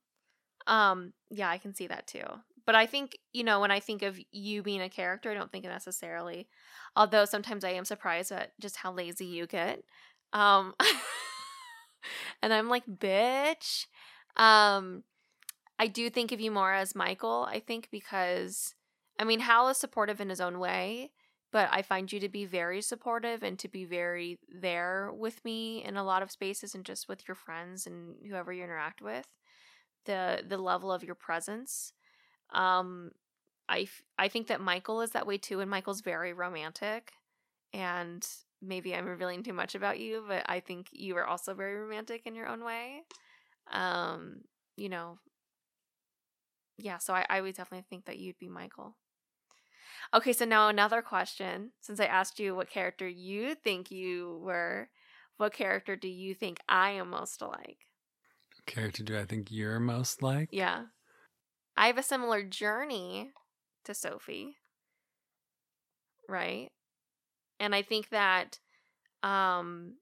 um, yeah, I can see that too. But I think, you know, when I think of you being a character, I don't think necessarily. Although sometimes I am surprised at just how lazy you get. Um [LAUGHS] and I'm like, bitch. Um I do think of you more as Michael, I think, because I mean Howl is supportive in his own way but I find you to be very supportive and to be very there with me in a lot of spaces and just with your friends and whoever you interact with. The the level of your presence. Um I I think that Michael is that way too and Michael's very romantic and maybe I'm revealing too much about you, but I think you are also very romantic in your own way. Um, you know, yeah, so I, I would definitely think that you'd be Michael. Okay, so now another question. Since I asked you what character you think you were, what character do you think I am most alike?
Character do I think you're most like?
Yeah. I have a similar journey to Sophie. Right? And I think that um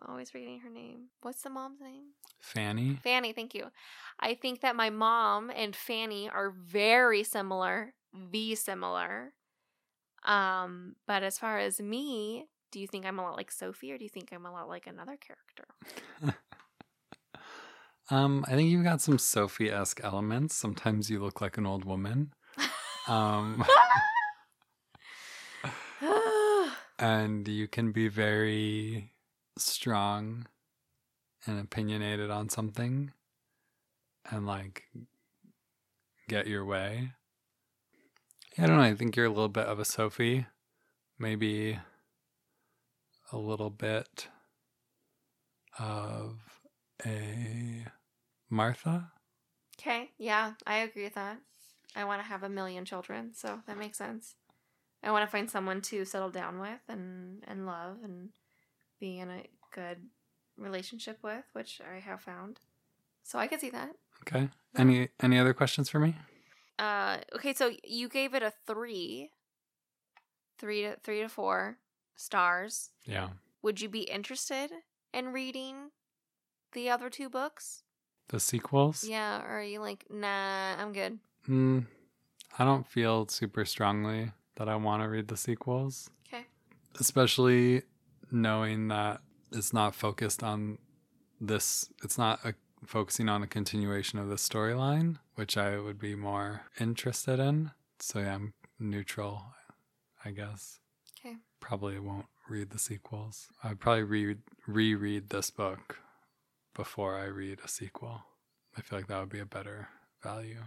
I'm always reading her name. What's the mom's name?
Fanny.
Fanny, thank you. I think that my mom and Fanny are very similar, V similar. Um, but as far as me, do you think I'm a lot like Sophie or do you think I'm a lot like another character? [LAUGHS]
Um, I think you've got some Sophie esque elements. Sometimes you look like an old woman. Um, [LAUGHS] [LAUGHS] and you can be very strong and opinionated on something and like get your way. I don't know. I think you're a little bit of a Sophie, maybe a little bit of a Martha.
Okay, yeah, I agree with that. I want to have a million children, so that makes sense. I want to find someone to settle down with and and love and be in a good relationship with, which I have found. So I can see that.
Okay. Any any other questions for me?
Uh, okay, so you gave it a three, three to three to four stars.
Yeah.
Would you be interested in reading the other two books?
The sequels?
Yeah, or are you like, nah, I'm good.
Mm, I don't feel super strongly that I want to read the sequels,
Okay.
especially knowing that it's not focused on this. It's not a, focusing on a continuation of the storyline, which I would be more interested in. So yeah, I'm neutral, I guess.
Okay.
Probably won't read the sequels. I'd probably read reread this book before I read a sequel. I feel like that would be a better value.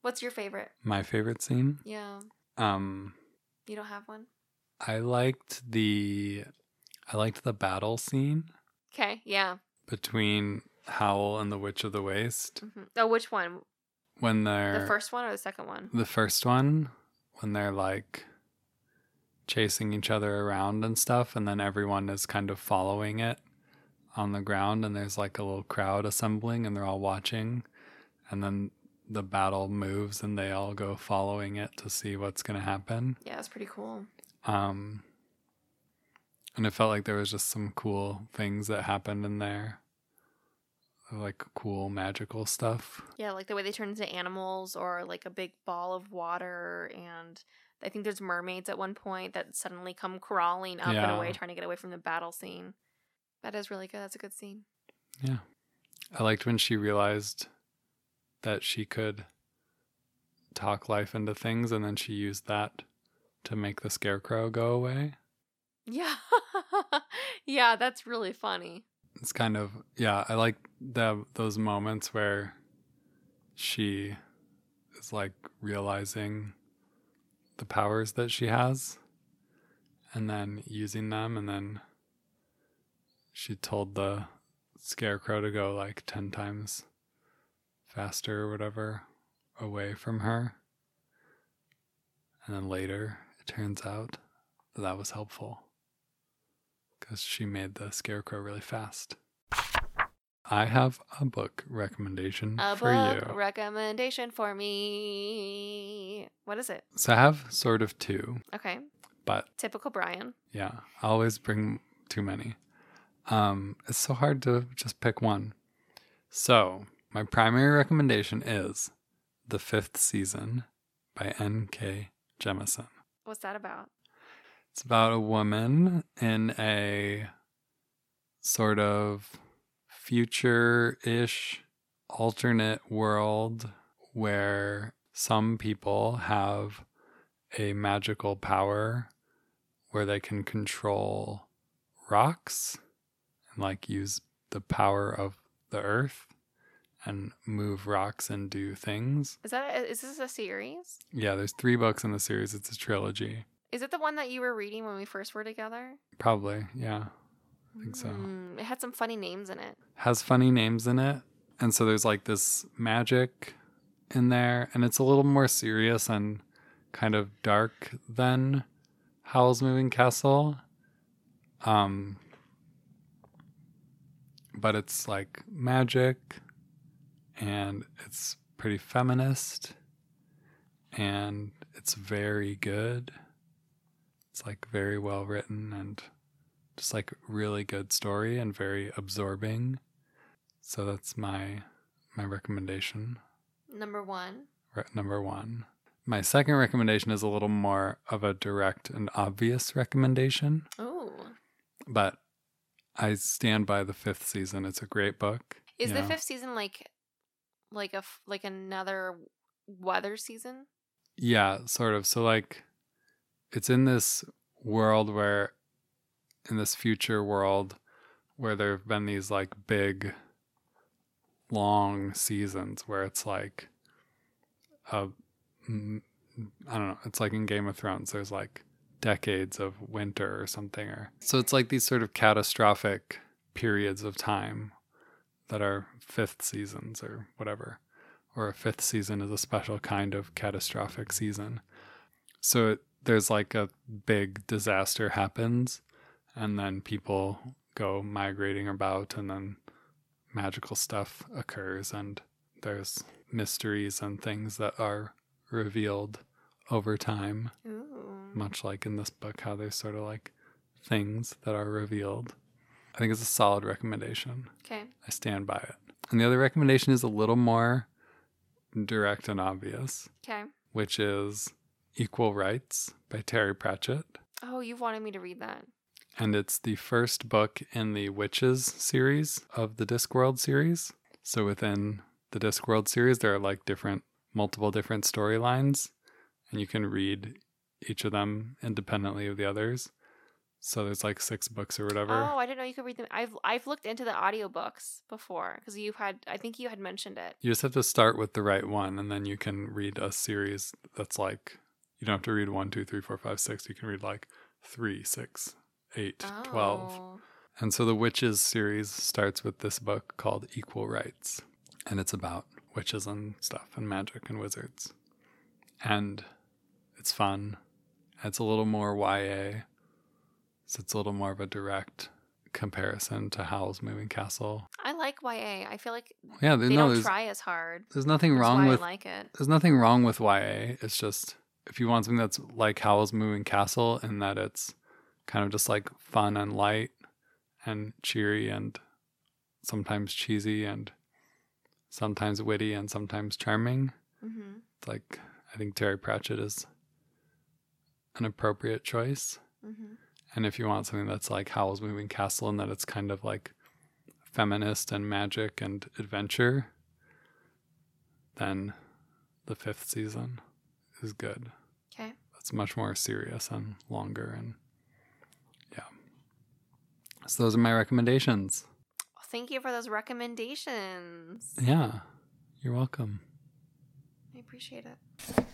What's your favorite?
My favorite scene.
Yeah,
Um,
you don't have one.
I liked the I liked the battle scene
Okay, yeah.
between Howl and the Witch of the Waste
hmm Oh, which one?
when they're
The first one or the second one?
the first one when they're like chasing each other around and stuff and then everyone is kind of following it on the ground and there's like a little crowd assembling and they're all watching and then the battle moves and they all go following it to see what's going to happen
Yeah, it's pretty cool.
um and it felt like there was just some cool things that happened in there like cool magical stuff
Yeah, like the way they turn into animals or like a big ball of water. And I think there's mermaids at one point that suddenly come crawling up and
Yeah.
away, trying to get away from the battle scene. That is really good. That's a good scene.
Yeah. I liked when she realized that she could talk life into things and then she used that to make the scarecrow go away.
Yeah. [LAUGHS] yeah, that's really funny.
It's kind of yeah, I like the those moments where she is like realizing the powers that she has and then using them and then she told the scarecrow to go like 10 times faster or whatever away from her. And then later, it turns out that that was helpful because she made the scarecrow really fast. I have a book recommendation
A
for
book
you.
recommendation for me. What is it?
so I have sort of two,
Okay.
but
Typical Brian.
yeah, I always bring too many. Um, it's so hard to just pick one. So my primary recommendation is The Fifth Season by N.K. Jemisin.
What's that about?
It's about a woman in a sort of future ish alternate world where some people have a magical power where they can control rocks and like use the power of the earth and move rocks and do things.
Is that a, is this a series?
Yeah, there's three books in the series. It's a trilogy.
Is it the one that you were reading when we first were together?
Probably, yeah. I think so.
Mm, it had some funny names in it.
Has funny names in it. And so there's like this magic in there. And it's a little more serious and kind of dark than Howl's Moving Castle. Um, but it's like magic and it's pretty feminist and it's very good. It's like very well written and just like really good story and very absorbing. So that's my my recommendation.
Number one.
Re- number one. My second recommendation is a little more of a direct and obvious recommendation,
Oh.
but I stand by the fifth season. It's a great book.
Is
you
the
know.
fifth season like like a like another weather season?
Yeah, sort of. So like it's in this world where in this future world where there've been these like big long seasons where it's like a I don't know, it's like in Game of Thrones there's like decades of winter or something or so it's like these sort of catastrophic periods of time that are fifth seasons or whatever or a fifth season is a special kind of catastrophic season. So it, there's like a big disaster happens, and then people go migrating about, and then magical stuff occurs, and there's mysteries and things that are revealed over time,
Ooh.
much like in this book, how there's sort of like things that are revealed. I think it's a solid recommendation.
Okay.
I stand by it. And the other recommendation is a little more direct and obvious,
Okay.
which is Equal Rites by Terry Pratchett.
Oh, you wanted me to read that.
And it's the first book in the Witches series of the Discworld series. So within the Discworld series, there are like different, multiple different storylines, and you can read each of them independently of the others. So there's like six books or whatever.
Oh, I didn't know you could read them. I've I've looked into the audiobooks before because you've had I think you had mentioned it.
You just have to start with the right one, and then you can read a series that's like you don't have to read one, two, three, four, five, six. You can read like three, six, eight, twelve.
Oh.
And so the Witches series starts with this book called Equal Rites, and it's about witches and stuff and magic and wizards. And it's fun. It's a little more YA, so it's a little more of a direct comparison to Howl's Moving Castle.
I like YA. I feel like
Yeah,
they
no,
don't try as hard.
there's nothing
That's
wrong
why
with
I like it.
there's nothing wrong with YA. It's just if you want something that's like Howl's Moving Castle in that it's kind of just like fun and light and cheery and sometimes cheesy and sometimes witty and sometimes charming.
hmm
It's like I think Terry Pratchett is an appropriate choice.
hmm
And if you want something that's like Howl's Moving Castle and that it's kind of like feminist and magic and adventure, then the fifth season is good.
Okay.
That's much more serious and longer and yeah. So those are my recommendations.
Well, Thank you for those recommendations.
Yeah. You're welcome.
I appreciate it.